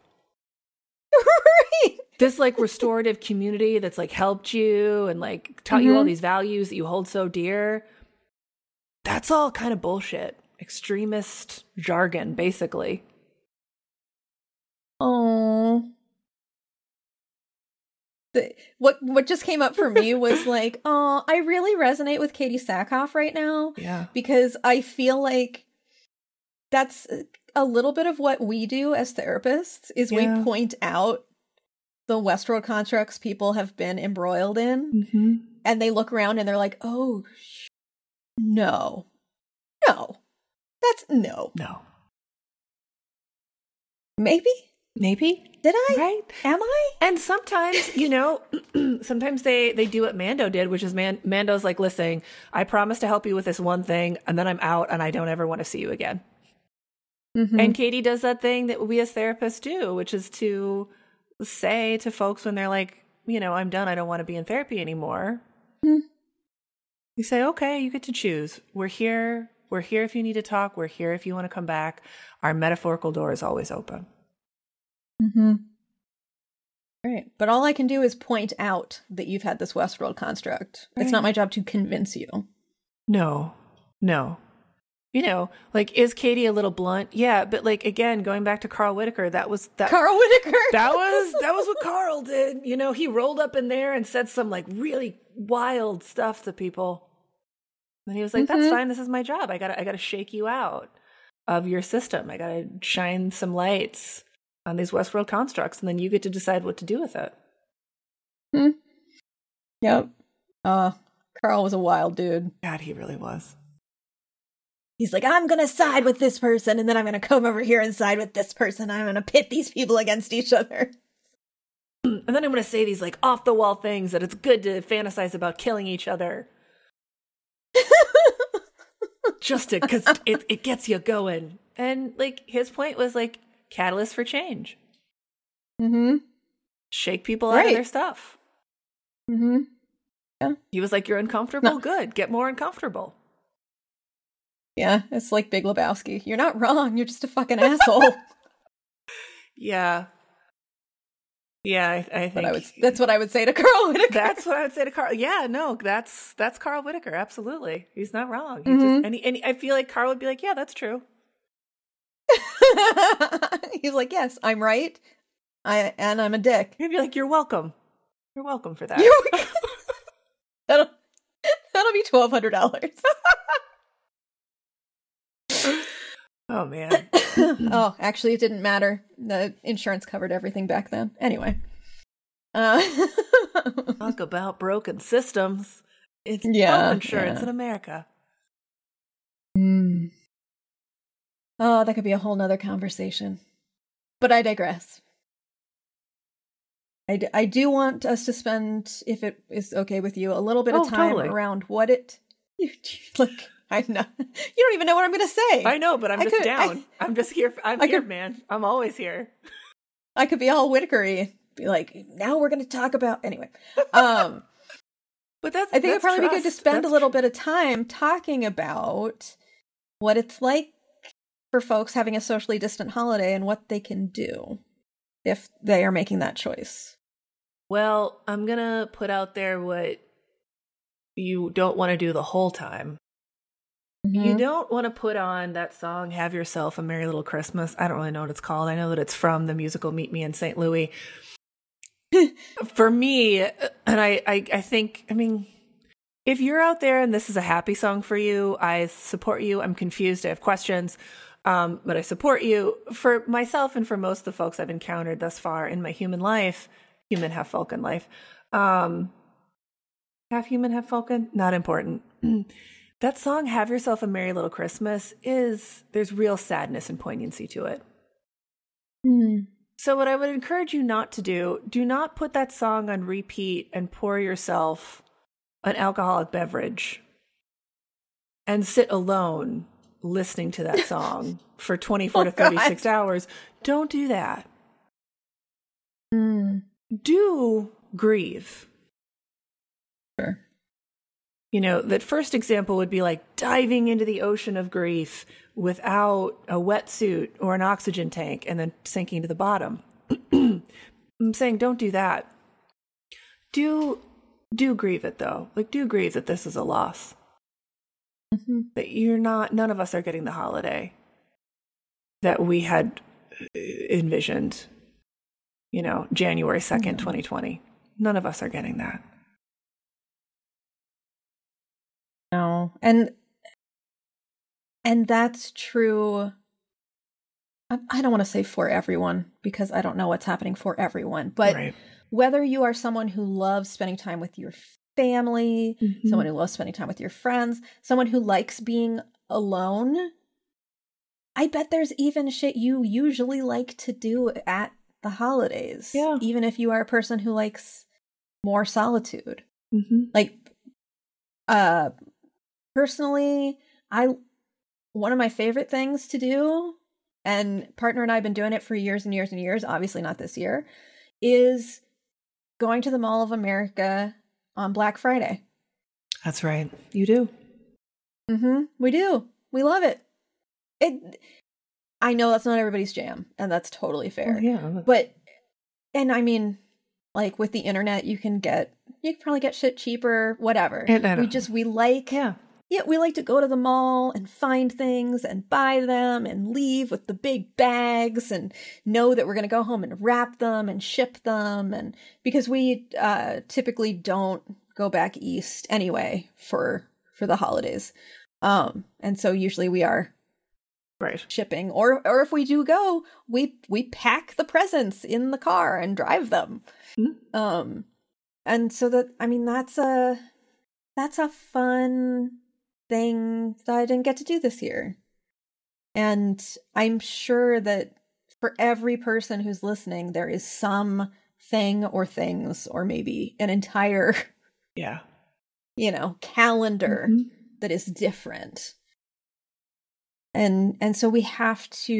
right.
This like restorative community that's like helped you and like taught you all
Mhm.
these values that you hold so dear. That's all kind of bullshit. Extremist jargon, basically.
Oh. The, what what just came up for me was like, oh, I really resonate with Katee Sackhoff right now.
Yeah.
because I feel like that's a little bit of what we do as therapists is
Yeah.
we point out the Westworld constructs people have been embroiled in
Mm-hmm.
and they look around and they're like, "Oh, sh- no. No. That's no.
No.
Maybe?
Maybe.
Did I?
Right?
Am I?
And sometimes, you know, sometimes they they do what Mando did, which is Man Mando's like, "Listen, I promise to help you with this one thing, and then I'm out, and I don't ever want to see you again."
Mhm.
And Katee does that thing that we as therapists do, which is to say to folks when they're like, "You know, I'm done. I don't want to be in therapy anymore."
Mhm.
You say, "Okay, you get to choose. We're here. We're here if you need to talk. We're here if you want to come back. Our metaphorical door is always open."
Mm-hmm. Right. But all I can do is point out that you've had this Westworld construct. It's not my job to convince you.
No, no. You know, like, is Katee a little blunt? Yeah, but like again, going back to Carl Whitaker, that was that.
Carl Whitaker.
that was that was what Carl did. You know, he rolled up in there and said some like really wild stuff to people. And he was like, "That's
Mhm.
fine. This is my job. I got to I got to shake you out of your system. I got to shine some lights on these Westworld constructs, and then you get to decide what to do with it."
Yep. Uh Carl was a wild dude.
God, he really was.
He's like, I'm gonna side with this person, and then I'm gonna come over here and side with this person. I'm gonna pit these people against each other.
And then I'm going to say these like off the wall things that it's good to fantasize about killing each other. Just to because it, it gets you going and like his point was like catalyst for change
mm-hmm.
shake people out of their stuff
Mm-hmm. Yeah.
He was like you're uncomfortable
No.
good get more uncomfortable
Yeah, it's like Big Lebowski. You're not wrong. You're just a fucking asshole.
yeah yeah i, I think
I would. That's what I would say to Carl Whitaker.
that's what i would say to carl yeah no that's that's carl whitaker absolutely he's not wrong he
Mhm.
just and, he, and i feel like carl would be like yeah that's true
He's like, yes, I'm right. I and I'm a dick.
he'd be like you're welcome you're welcome for that
that'll that'll be twelve hundred dollars.
oh man
oh, actually, it didn't matter. The insurance covered everything back then. Anyway. Uh,
Talk about broken systems. It's
Yeah,
insurance
yeah.
in America.
Hmm. Oh, that could be a whole nother conversation. But I digress. I, d- I do want us to spend, if it is okay with you, a little bit
Oh,
of time
totally.
around what it. You, like, I'm not. You don't even know what I'm going to say.
I know, but I'm
I
just
could-
down. I, am just here. I'm
I
here,
could-
man. I'm always here.
I could be all Whitakery. Be like, now we're going to talk about. Anyway. Um.
But that's.
I think it'd probably be good to
trust.
spend a
That's
little bit of time talking about what it's like for folks having a socially distant holiday and what they can do if they are making that choice.
Well, I'm gonna put out there what you don't want to do the whole time. You don't want to put on that song "Have Yourself a Merry Little Christmas." I don't really know what it's called. I know that it's from the musical "Meet Me in St. Louis." For me, and I, I, I think, I mean, if you're out there and this is a happy song for you, I support you. I'm confused. I have questions, um, but I support you. For myself and for most of the folks I've encountered thus far in my human life, human half Falcon life, um, half human, half Falcon, not important. that song have yourself a merry little christmas is there's real sadness and poignancy to it
Mm.
so what i would encourage you not to do do not put that song on repeat and pour yourself an alcoholic beverage and sit alone listening to that song for 24 to
Oh, God.
36 hours don't do that
Mm.
do grieve. You know, that first example would be like diving into the ocean of grief without a wetsuit or an oxygen tank and then sinking to the bottom. I'm saying don't do that. Do do grieve it though. Like do grieve that this is a loss.
Mhm.
That you're not none of us are getting the holiday that we had uh, envisioned. You know, January 2nd,
Mhm.
2020. None of us are getting that.
No. And and that's true I, I don't want to say for everyone because I don't know what's happening for everyone, but
right.
whether you are someone who loves spending time with your family,
Mm-hmm.
someone who loves spending time with your friends, someone who likes being alone, I bet there's even shit you usually like to do at the holidays.
Yeah.
Even if you are a person who likes more solitude.
Mm-hmm.
Like uh personally, I one of my favorite things to do and partner and I have been doing it for years and years and years, obviously not this year, is going to the Mall of America on Black Friday.
That's right. You do.
Mm-hmm. We do. We love it. It. I know that's not everybody's jam, and that's totally fair.
Well, yeah.
But, and I mean, like with the internet, you can get you can probably get shit cheaper, whatever. We just we like
yeah.
Yeah we like to go to the mall and find things and buy them and leave with the big bags and know that we're going to go home and wrap them and ship them and because we uh typically don't go back east anyway for for the holidays um and so usually we are
Right.
shipping or or if we do go we we pack the presents in the car and drive them
Mhm.
um and so that i mean that's a that's a fun thing that i didn't get to do this year and i'm sure that for every person who's listening there is some thing or things or maybe an entire
Yeah.
you know calendar
Mhm.
that is different and and so we have to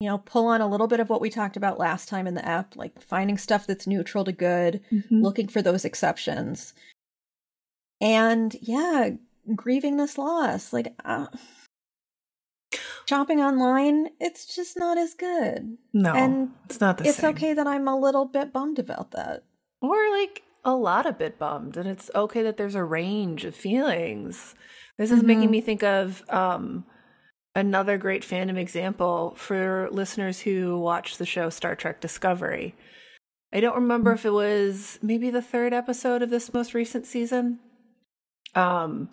you know pull on a little bit of what we talked about last time in the app like finding stuff that's neutral to good
Mhm.
looking for those exceptions and yeah grieving this loss like uh, shopping online it's just not as good
No.
and
it's not the
it's
same.
okay that i'm a little bit bummed about that
Or like a lot of bit bummed, and it's okay that there's a range of feelings. This is making
Mhm.
me think of um, another great fandom example for listeners who watch the show Star Trek Discovery. I don't remember if it was maybe the third episode of this most recent season. Um,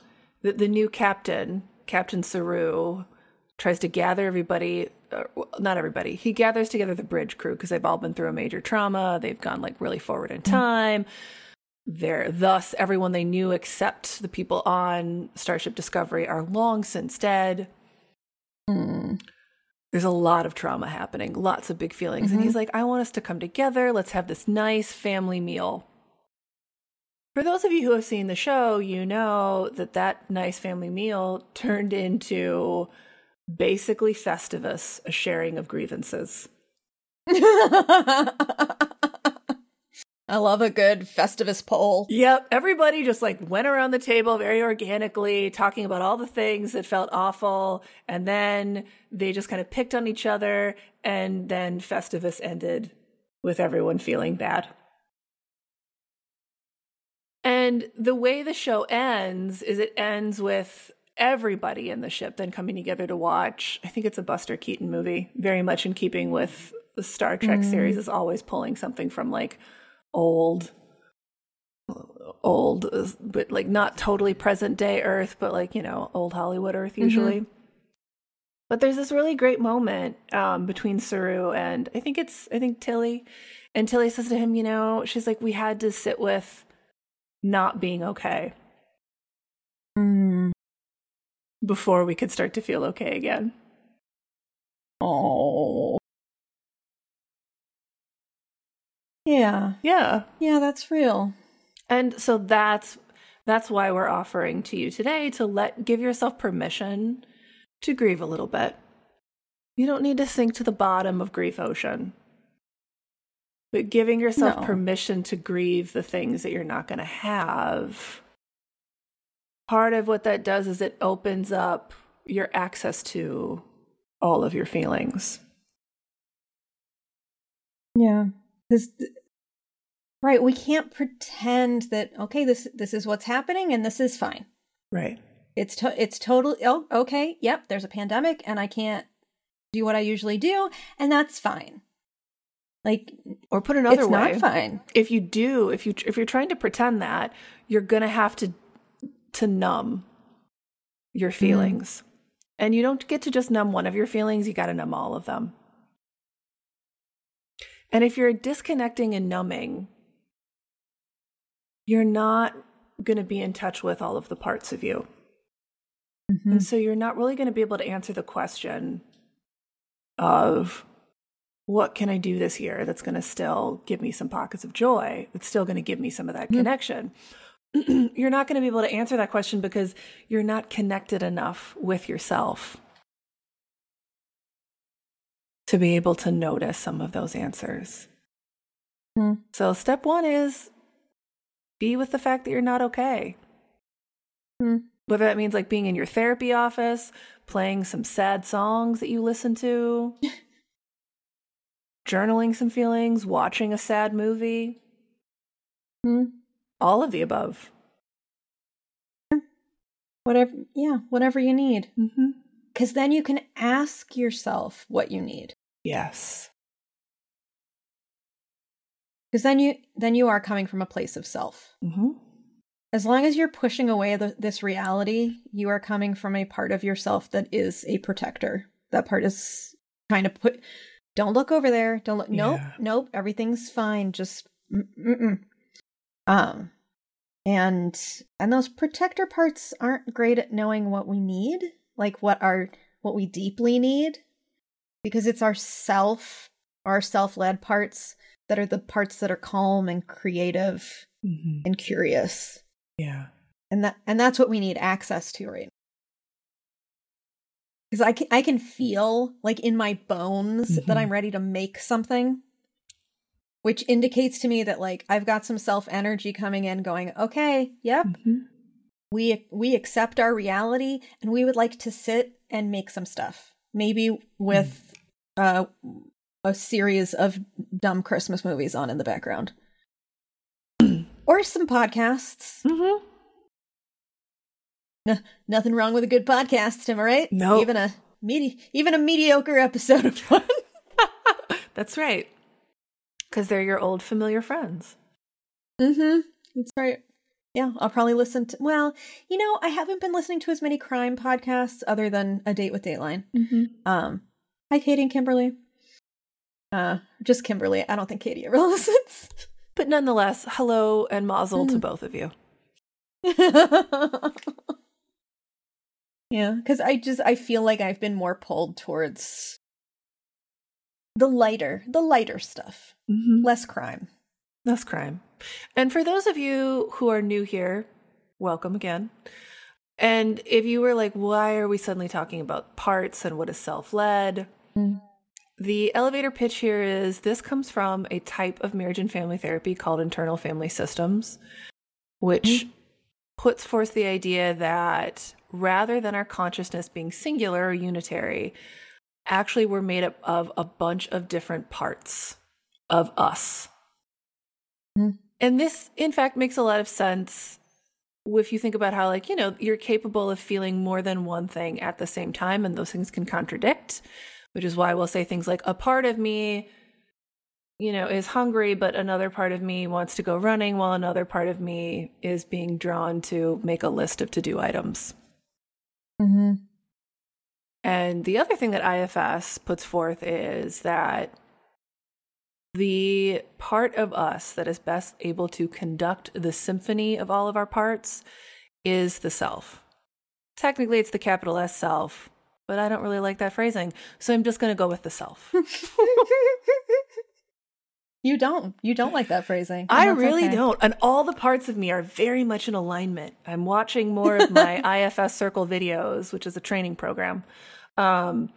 the, the new captain, Captain Saru, tries to gather everybody. Uh, well, not everybody. He gathers together the bridge crew because they've all been through a major trauma. They've gone like really forward in time. They're thus everyone they knew except the people on Starship Discovery are long since dead.
Hmm.
There's a lot of trauma happening, lots of big feelings. And
Mhm.
he's like, I want us to come together. Let's have this nice family meal. For those of you who have seen the show, you know that that nice family meal turned into basically Festivus, a sharing of grievances.
I love a good Festivus pole.
Yep, everybody just like went around the table very organically, talking about all the things that felt awful, and then they just kind of picked on each other, and then Festivus ended with everyone feeling bad. And the way the show ends is it ends with everybody in the ship then coming together to watch. I think it's a Buster Keaton movie, very much in keeping with the Star Trek
Mm.
series, is always pulling something from like old, old, but like not totally present day Earth, but like, you know, old Hollywood Earth usually. But there's this really great moment um, between Saru and I think it's, I think Tilly. And Tilly says to him, you know, she's like, we had to sit with not being okay
Mm.
before we could start to feel okay again.
Oh. Yeah.
Yeah.
Yeah, that's real.
And so that's that's why we're offering to you today to let give yourself permission to grieve a little bit. You don't need to sink to the bottom of grief ocean. But giving yourself
No.
permission to grieve the things that you're not going to have. Part of what that does is it opens up your access to all of your feelings.
Yeah. This Right, we can't pretend that okay, this this is what's happening and this is fine.
Right.
It's to, it's totally oh okay, yep, there's a pandemic and I can't do what I usually do and that's fine. Like
Or put another
it's
way.
not fine.
if you do if you if you're trying to pretend that you're gonna have to to numb your feelings and you don't get to just numb one of your feelings you got to numb all of them and if you're disconnecting and numbing you're not going to be in touch with all of the parts of you
Mhm.
and so you're not really going to be able to answer the question of what can I do this year that's going to still give me some pockets of joy, that's still going to give me some of that
Mhm.
connection. you're not going to be able to answer that question because you're not connected enough with yourself to be able to notice some of those answers.
Hmm.
So, step one is be with the fact that you're not okay
Hmm.
whether that means like being in your therapy office, playing some sad songs that you listen to, journaling some feelings, watching a sad movie,
Hmm.
all of the above.
Whatever yeah, whatever you need.
Mm-hmm.
Cuz then you can ask yourself what you need.
Yes.
Cuz then you then you are coming from a place of self.
Mm-hmm.
As long as you're pushing away the, this reality, you are coming from a part of yourself that is a protector. That part is trying to put. Don't look over there. Don't look. Nope.
Yeah.
Nope. Everything's fine. Just. Mm-mm. Um, and and those protector parts aren't great at knowing what we need, like what our what we deeply need, because it's our self, our self-led parts that are the parts that are calm and creative
Mm-hmm.
and curious
Yeah.
and that and that's what we need access to right because I can, I can feel like in my bones that
Mhm.
i'm ready to make something which indicates to me that like i've got some self energy coming in going okay yep
Mm-hmm.
we we accept our reality and we would like to sit and make some stuff maybe with uh a series of dumb christmas movies on in the background or some podcasts
Mm-hmm.
Nothing wrong with a good podcast, am I right?
No.
Even a medi- even a mediocre episode of one.
That's right. Because they're your old familiar friends.
mm-hmm. That's right. Yeah, I'll probably listen to well, you know, I haven't been listening to as many crime podcasts other than A Date with Dateline.
Mm-hmm.
Um hi Katie and Kimberly. Uh just Kimberly. I don't think Katie ever listens.
But nonetheless, hello and mazel to
Mm.
both of you.
Yeah, because I just I feel like I've been more pulled towards the lighter, the lighter stuff.
Mm-hmm.
Less crime.
less crime. And for those of you who are new here, welcome again. And if you were like, why are we suddenly talking about parts and what is self led?
Mm.
The elevator pitch here is this comes from a type of marriage and family therapy called internal family systems, which puts forth the idea that rather than our consciousness being singular or unitary, actually we're made up of a bunch of different parts of us.
Mm.
And this, in fact, makes a lot of sense if you think about how like you know you're capable of feeling more than one thing at the same time and those things can contradict which is why we'll say things like a part of me you know is hungry but another part of me wants to go running while another part of me is being drawn to make a list of to-do items
Mm-hmm.
and the other thing that IFS puts forth is that the part of us that is best able to conduct the symphony of all of our parts is the self. Technically, it's the capital S self, but I don't really like that phrasing. So I'm just going to go with the self.
you don't. You don't like that phrasing.
I really
okay.
don't. And all the parts of me are very much in alignment. I'm watching more of my IFS Circle videos, which is a training program. Um,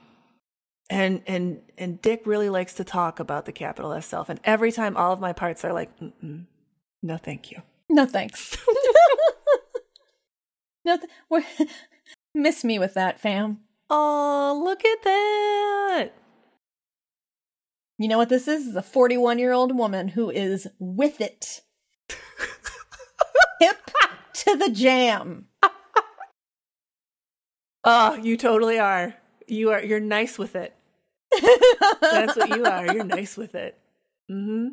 and and and Dick really likes to talk about the capital S self. And every time, all of my parts are like, Mm-mm, "No, thank you."
No thanks. no, th- miss me with that, fam.
Oh, look at that!
You know what this is? Is a 41 year old woman who is with it. Hip to the jam.
Oh, you totally are. You are. You're nice with it. That's what you are. You're nice with it. hmm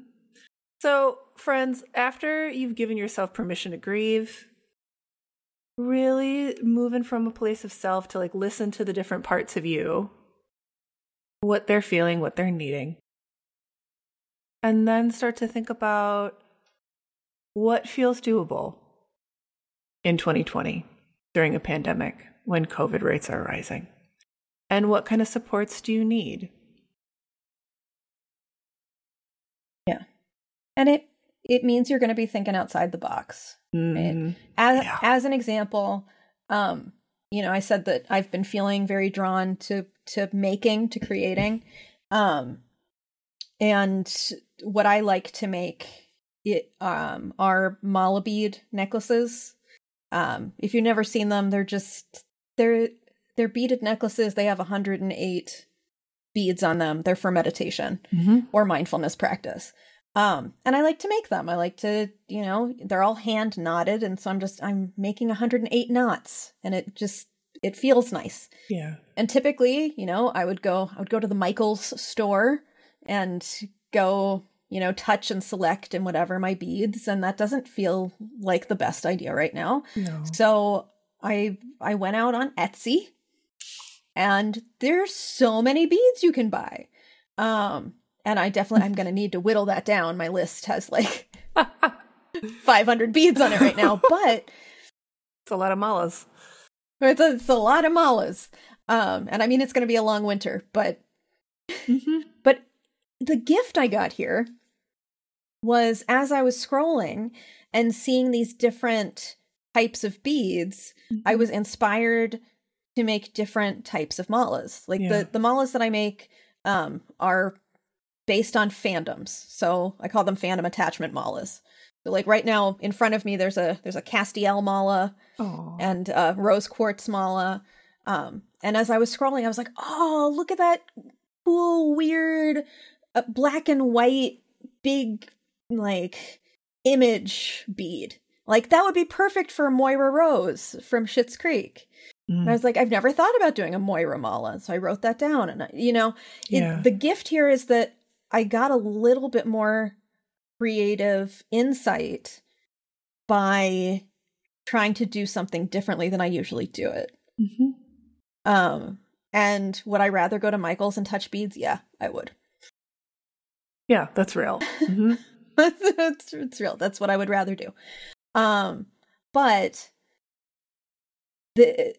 So, friends, after you've given yourself permission to grieve, really moving from a place of self to like listen to the different parts of you, what they're feeling, what they're needing, and then start to think about what feels doable in 2020 during a pandemic when COVID rates are rising. And what kind of supports do you need? Yeah.
And it it means you're going to be thinking outside the box.
Mm,
As
Yeah.
as an example, um, you know, I said that I've been feeling very drawn to to making, to creating. Um and what I like to make it um are mala bead necklaces. Um if you've never seen them, they're just they're they're beaded necklaces. They have 108 beads on them. They're for meditation
Mhm.
or mindfulness practice. Um, and I like to make them. I like to, you know, they're all hand knotted, and so I'm just I'm making 108 knots, and it just it feels nice.
Yeah.
And typically, you know, I would go I would go to the Michaels store and go, you know, touch and select and whatever my beads, and that doesn't feel like the best idea right now.
No.
So I I went out on Etsy and there's so many beads you can buy. Um and I definitely I'm going to need to whittle that down. My list has like 500 beads on it right now, but
It's a lot of malas.
it's a, it's a lot of malas. Um and I mean it's going to be a long winter, but but the gift I got here was as I was scrolling and seeing these different types of beads, I was inspired to make different types of malas. Like
Yeah.
the the malas that I make um are based on fandoms. So I call them fandom attachment malas. So like right now in front of me there's a there's a Castiel mala
Oh.
and uh, rose quartz mala. Um, and as I was scrolling, I was like, "Oh, look at that cool, weird, uh, black and white, big like image bead. Like that would be perfect for Moira Rose from Schitt's Creek." And I was like, "I've never thought about doing a Moira mala," so I wrote that down. And I, you know, it,
Yeah.
the gift here is that I got a little bit more creative insight by trying to do something differently than I usually do it.
Mhm.
Um, and would I rather go to Michael's and touch beads? Yeah, I would.
Yeah, that's real. Mhm.
it's, it's real. That's what I would rather do. Um, but the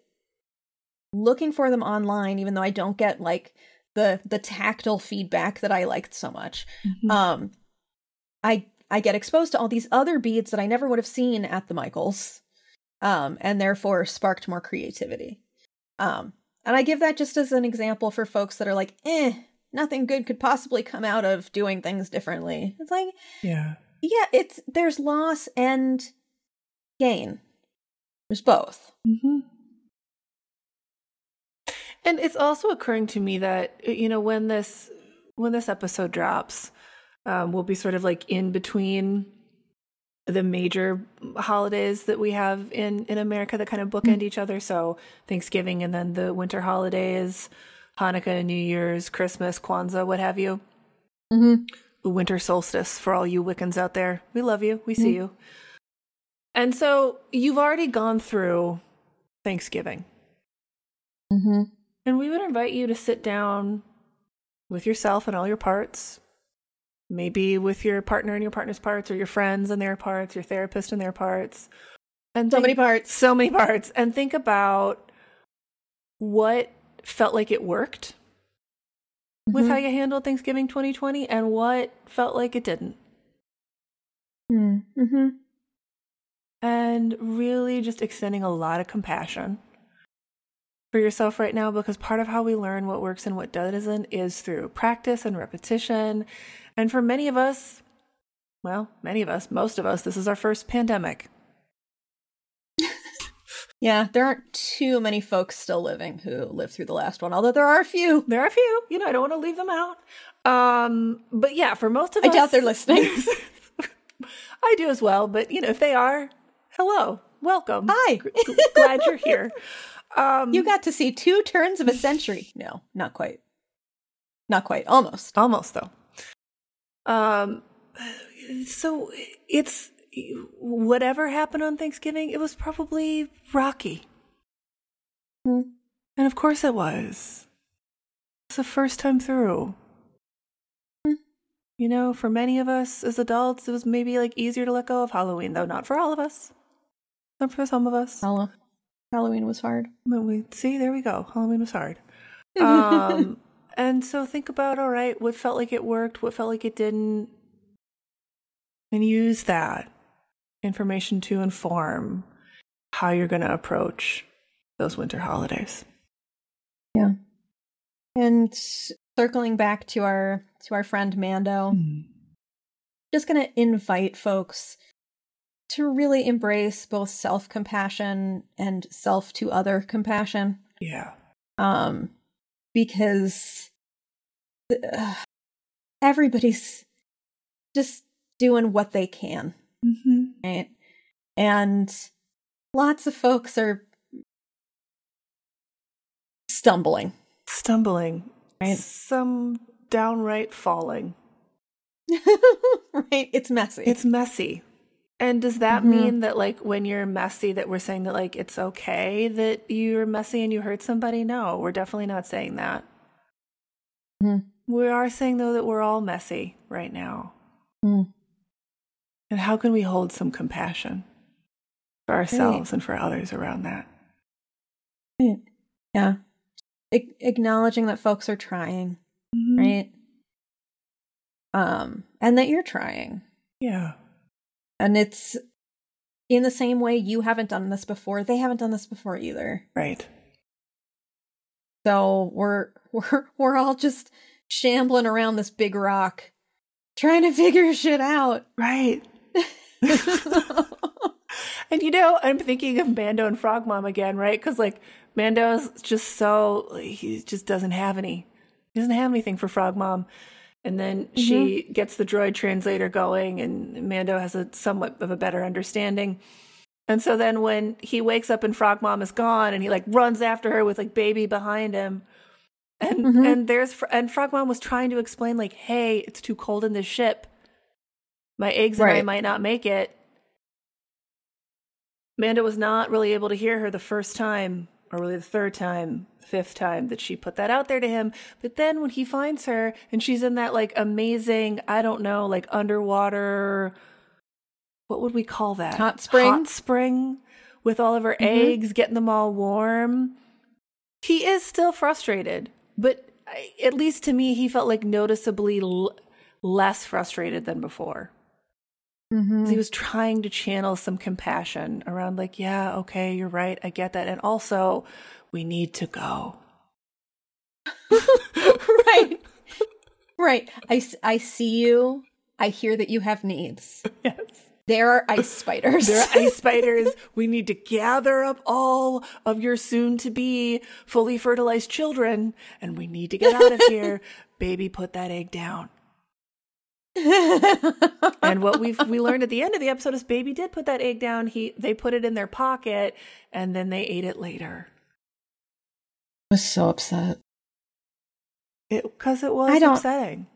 looking for them online, even though I don't get like the the tactile feedback that I liked so much,
Mhm.
um, I I get exposed to all these other beads that I never would have seen at the Michaels, um, and therefore sparked more creativity. Um, and I give that just as an example for folks that are like, eh, nothing good could possibly come out of doing things differently. It's like,
yeah.
yeah, it's there's loss and gain. There's both.
Mm-hmm. And it's also occurring to me that you know when this when this episode drops, um, we'll be sort of like in between the major holidays that we have in in America that kind of bookend each other. So Thanksgiving and then the winter holidays, Hanukkah, New Year's, Christmas, Kwanzaa, what have you.
Mm-hmm.
The winter solstice for all you Wiccans out there. We love you. We see you. And so you've already gone through Thanksgiving.
Mm-hmm.
And we would invite you to sit down with yourself and all your parts, maybe with your partner and your partner's parts, or your friends and their parts, your therapist and their parts. And
So
think-
many parts.
So many parts. And think about what felt like it worked with
Mhm.
how you handled Thanksgiving 2020 and what felt like it didn't.
Mm-hmm.
and really just extending a lot of compassion for yourself right now because part of how we learn what works and what doesn't is through practice and repetition. And for many of us, well, many of us, most of us, this is our first pandemic.
Yeah, there aren't too many folks still living who lived through the last one, although there are a few.
There are a few, you know, I don't want to leave them out. Um, but yeah, for most of us.
I
us,
doubt they're listening.
I do as well, but you know, if they are, hello, welcome.
Hi.
G- glad you're here. Um,
You got to see two turns of a century. No, not quite. Not quite. Almost.
almost though um so it's whatever happened on thanksgiving it was probably rocky.
Hmm.
and of course it was. It's the first time through.
Hmm.
you know for many of us as adults it was maybe like easier to let go of halloween though not for all of us not for some of us.
Hallow- Halloween was hard.
But we see there we go. Halloween was hard. Um and so think about all right what felt like it worked what felt like it didn't and use that information to inform how you're going to approach those winter holidays. Yeah.
and circling back to our to our friend Mando, just going to invite folks to really embrace both self-compassion and self to other compassion.
Yeah.
Um because uh, everybody's just doing what they can
mm-hmm.
right and lots of folks are stumbling
stumbling
Right.
some downright falling
right it's messy
it's messy and does that
Mhm.
mean that like when you're messy that we're saying that like it's okay that you're messy and you hurt somebody no we're definitely not saying that
Mhm.
we are saying though that we're all messy right now
Mm.
And how can we hold some compassion for ourselves and for others around that?
Right. yeah. A- acknowledging that folks are trying
Mm-hmm.
right? Um and that you're trying.
Yeah.
And it's in the same way you haven't done this before they haven't done this before either.
Right.
So we're we're we're all just shambling around this big rock trying to figure shit out.
Right And you know, I'm thinking of Mando and Frog Mom again, right? Because like Mando's just so he just doesn't have any. He doesn't have anything for Frog Mom. And then she gets the droid translator going, and Mando has a somewhat of a better understanding. And so then when he wakes up and Frog Mom is gone, and he like runs after her with like baby behind him, and
Mhm.
and there's and Frog Mom was trying to explain like, hey, it's too cold in this ship. My eggs and I might not make it. Mando was not really able to hear her the first time, or really the third time, fifth time that she put that out there to him. But then when he finds her and she's in that like amazing, I don't know, like underwater, what would we call that?
Hot spring?
Hot spring with all of her mm-hmm. eggs, getting them all warm. He is still frustrated, but at least to me, he felt like noticeably l- less frustrated than before.
Mhm.
he was trying to channel some compassion around like yeah okay you're right i get that and also we need to go.
Right. Right. I, I see you. I hear that you have needs.
Yes.
There are ice spiders.
There are ice spiders. We need to gather up all of your soon to be fully fertilized children and we need to get out of here. Baby put that egg down and what we've we learned at the end of the episode is baby did put that egg down. He they put it in their pocket and then they ate it later.
I was so upset.
It because it was
I don't-
upsetting.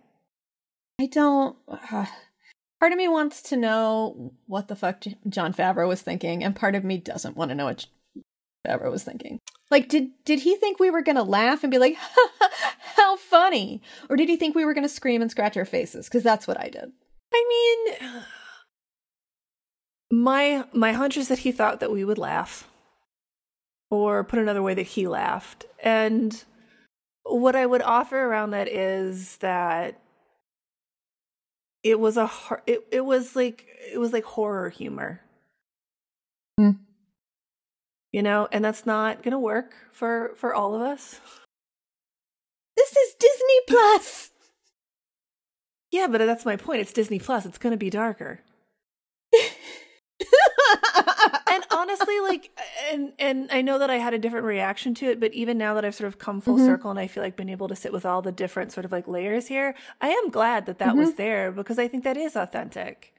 I don't. Uh, part of me wants to know what the fuck Jon Favreau was thinking, and part of me doesn't want to know what Favreau was thinking. Like, did did he think we were gonna laugh and be like, "How funny," or did he think we were gonna scream and scratch our faces? Because that's what I did.
I mean, my my hunch is that he thought that we would laugh, or put another way, that he laughed. And what I would offer around that is that it was a it it was like it was like horror humor.
Hmm.
You know, and that's not going to work for for all of us.
This is Disney Plus.
Yeah, but that's my point. It's Disney Plus. It's going to be darker. and honestly like and and i know that i had a different reaction to it but even now that i've sort of come full
Mhm.
circle and i feel like been able to sit with all the different sort of like layers here i am glad that that
Mm-hmm.
was there because i think that is authentic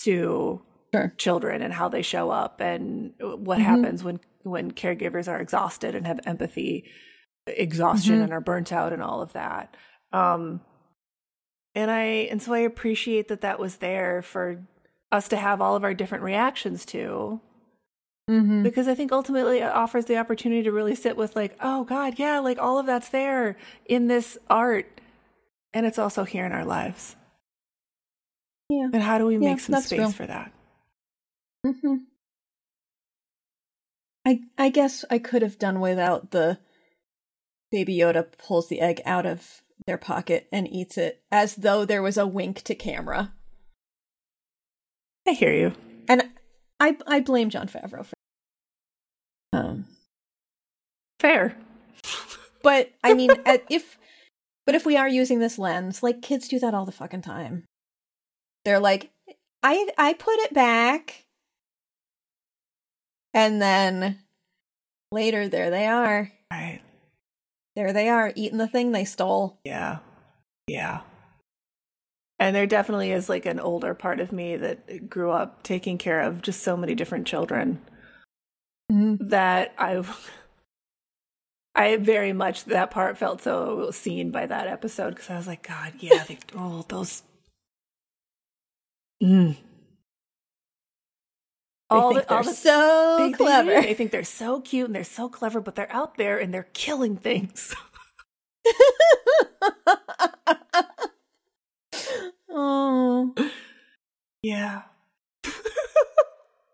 to
Sure.
children and how they show up and what
Mhm.
happens when when caregivers are exhausted and have empathy exhaustion
Mhm.
and are burnt out and all of that um and i and so i appreciate that that was there for us to have all of our different reactions to
mm-hmm.
because I think ultimately it offers the opportunity to really sit with like, oh God, yeah, like all of that's there in this art, and it's also here in our lives.
Yeah.
And how do we
Yeah,
make some space
real.
for that?
Mm-hmm. I I guess I could have done without the Baby Yoda pulls the egg out of their pocket and eats it as though there was a wink to camera.
I hear you.
And I I blame Jon Favreau for um
Fair.
but I mean if but if we are using this lens, like kids do that all the fucking time. They're like I I put it back and then later there they are.
Right.
There they are eating the thing they stole.
Yeah. Yeah. And there definitely is like an older part of me that grew up taking care of just so many different children that I I very much that part felt so seen by that episode because I was like, God, yeah, they, oh those. Mm.
They
All
think
the, all
they're
the
so
they, they
clever.
They think they're so cute and they're so clever, but they're out there and they're killing things.
oh.
Yeah.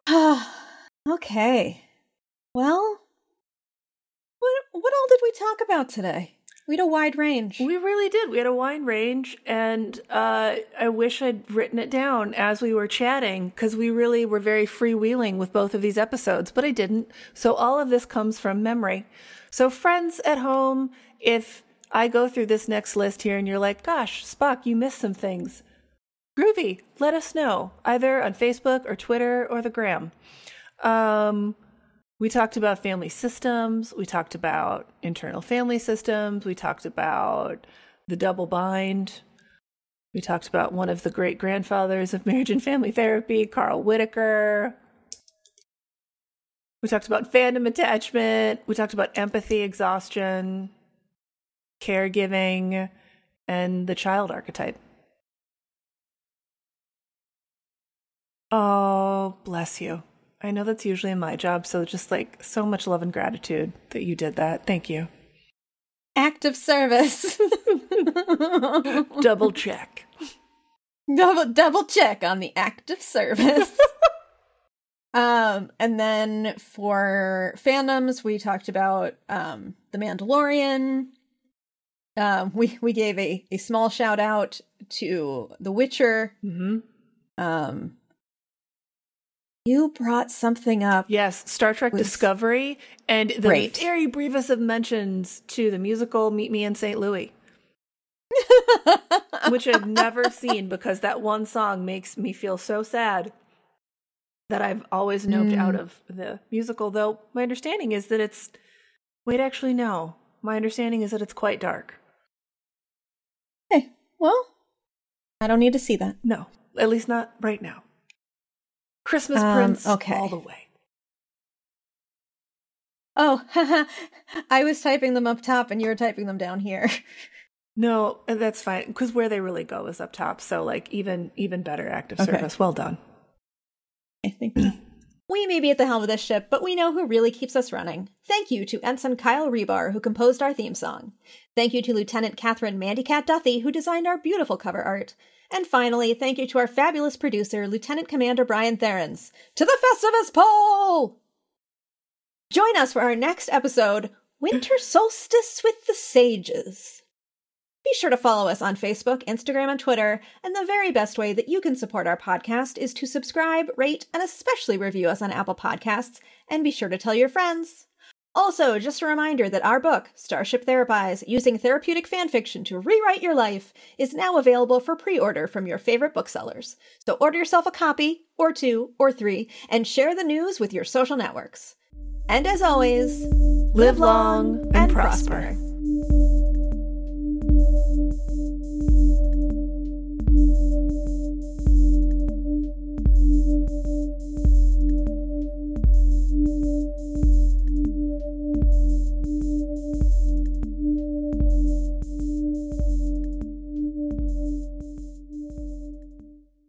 okay. Well, what what all did we talk about today? We had a wide range.
We really did. We had a wide range, and uh, I wish I'd written it down as we were chatting because we really were very freewheeling with both of these episodes, but I didn't. So all of this comes from memory. So, friends at home, if I go through this next list here and you're like, gosh, Spock, you missed some things, groovy, let us know either on Facebook or Twitter or the gram. Um, we talked about family systems. We talked about internal family systems. We talked about the double bind. We talked about one of the great grandfathers of marriage and family therapy, Carl Whitaker. We talked about fandom attachment. We talked about empathy, exhaustion, caregiving, and the child archetype. Oh, bless you. I know that's usually my job, so just like so much love and gratitude that you did that. Thank you.
Act of service.
Double check.
double double check on the act of service. um, and then for fandoms, we talked about um the Mandalorian. Um, we we gave a a small shout out to The Witcher.
hmm
Um, you brought something up.
Yes, Star Trek Discovery, and the
Great.
very briefest of mentions to the musical Meet Me in St. Louis, which I've never seen because that one song makes me feel so sad that I've always noped
Mm.
out of the musical. Though my understanding is that it's wait, actually, no. My understanding is that it's quite dark.
Hey, well, I don't need to see that.
No, at least not right now. Christmas
Um,
prints
okay.
all the way.
Oh, I was typing them up top and you were typing them down here.
No, that's fine because where they really go is up top. So like even even better active
Okay.
service. Well done.
I think. We may be at the helm of this ship, but we know who really keeps us running. Thank you to Ensign Kyle Rebar, who composed our theme song. Thank you to Lieutenant Catherine Mandycat Duthie, who designed our beautiful cover art. And finally, thank you to our fabulous producer, Lieutenant Commander Brian Therens. To the Festivus Pole! Join us for our next episode, Winter Solstice with the Sages. Be sure to follow us on Facebook, Instagram, and Twitter. And the very best way that you can support our podcast is to subscribe, rate, and especially review us on Apple Podcasts. And be sure to tell your friends. Also, just a reminder that our book, Starship Therapise Using Therapeutic Fanfiction to Rewrite Your Life, is now available for pre order from your favorite booksellers. So order yourself a copy, or two, or three, and share the news with your social networks. And as always,
Live long and prosper.
prosper.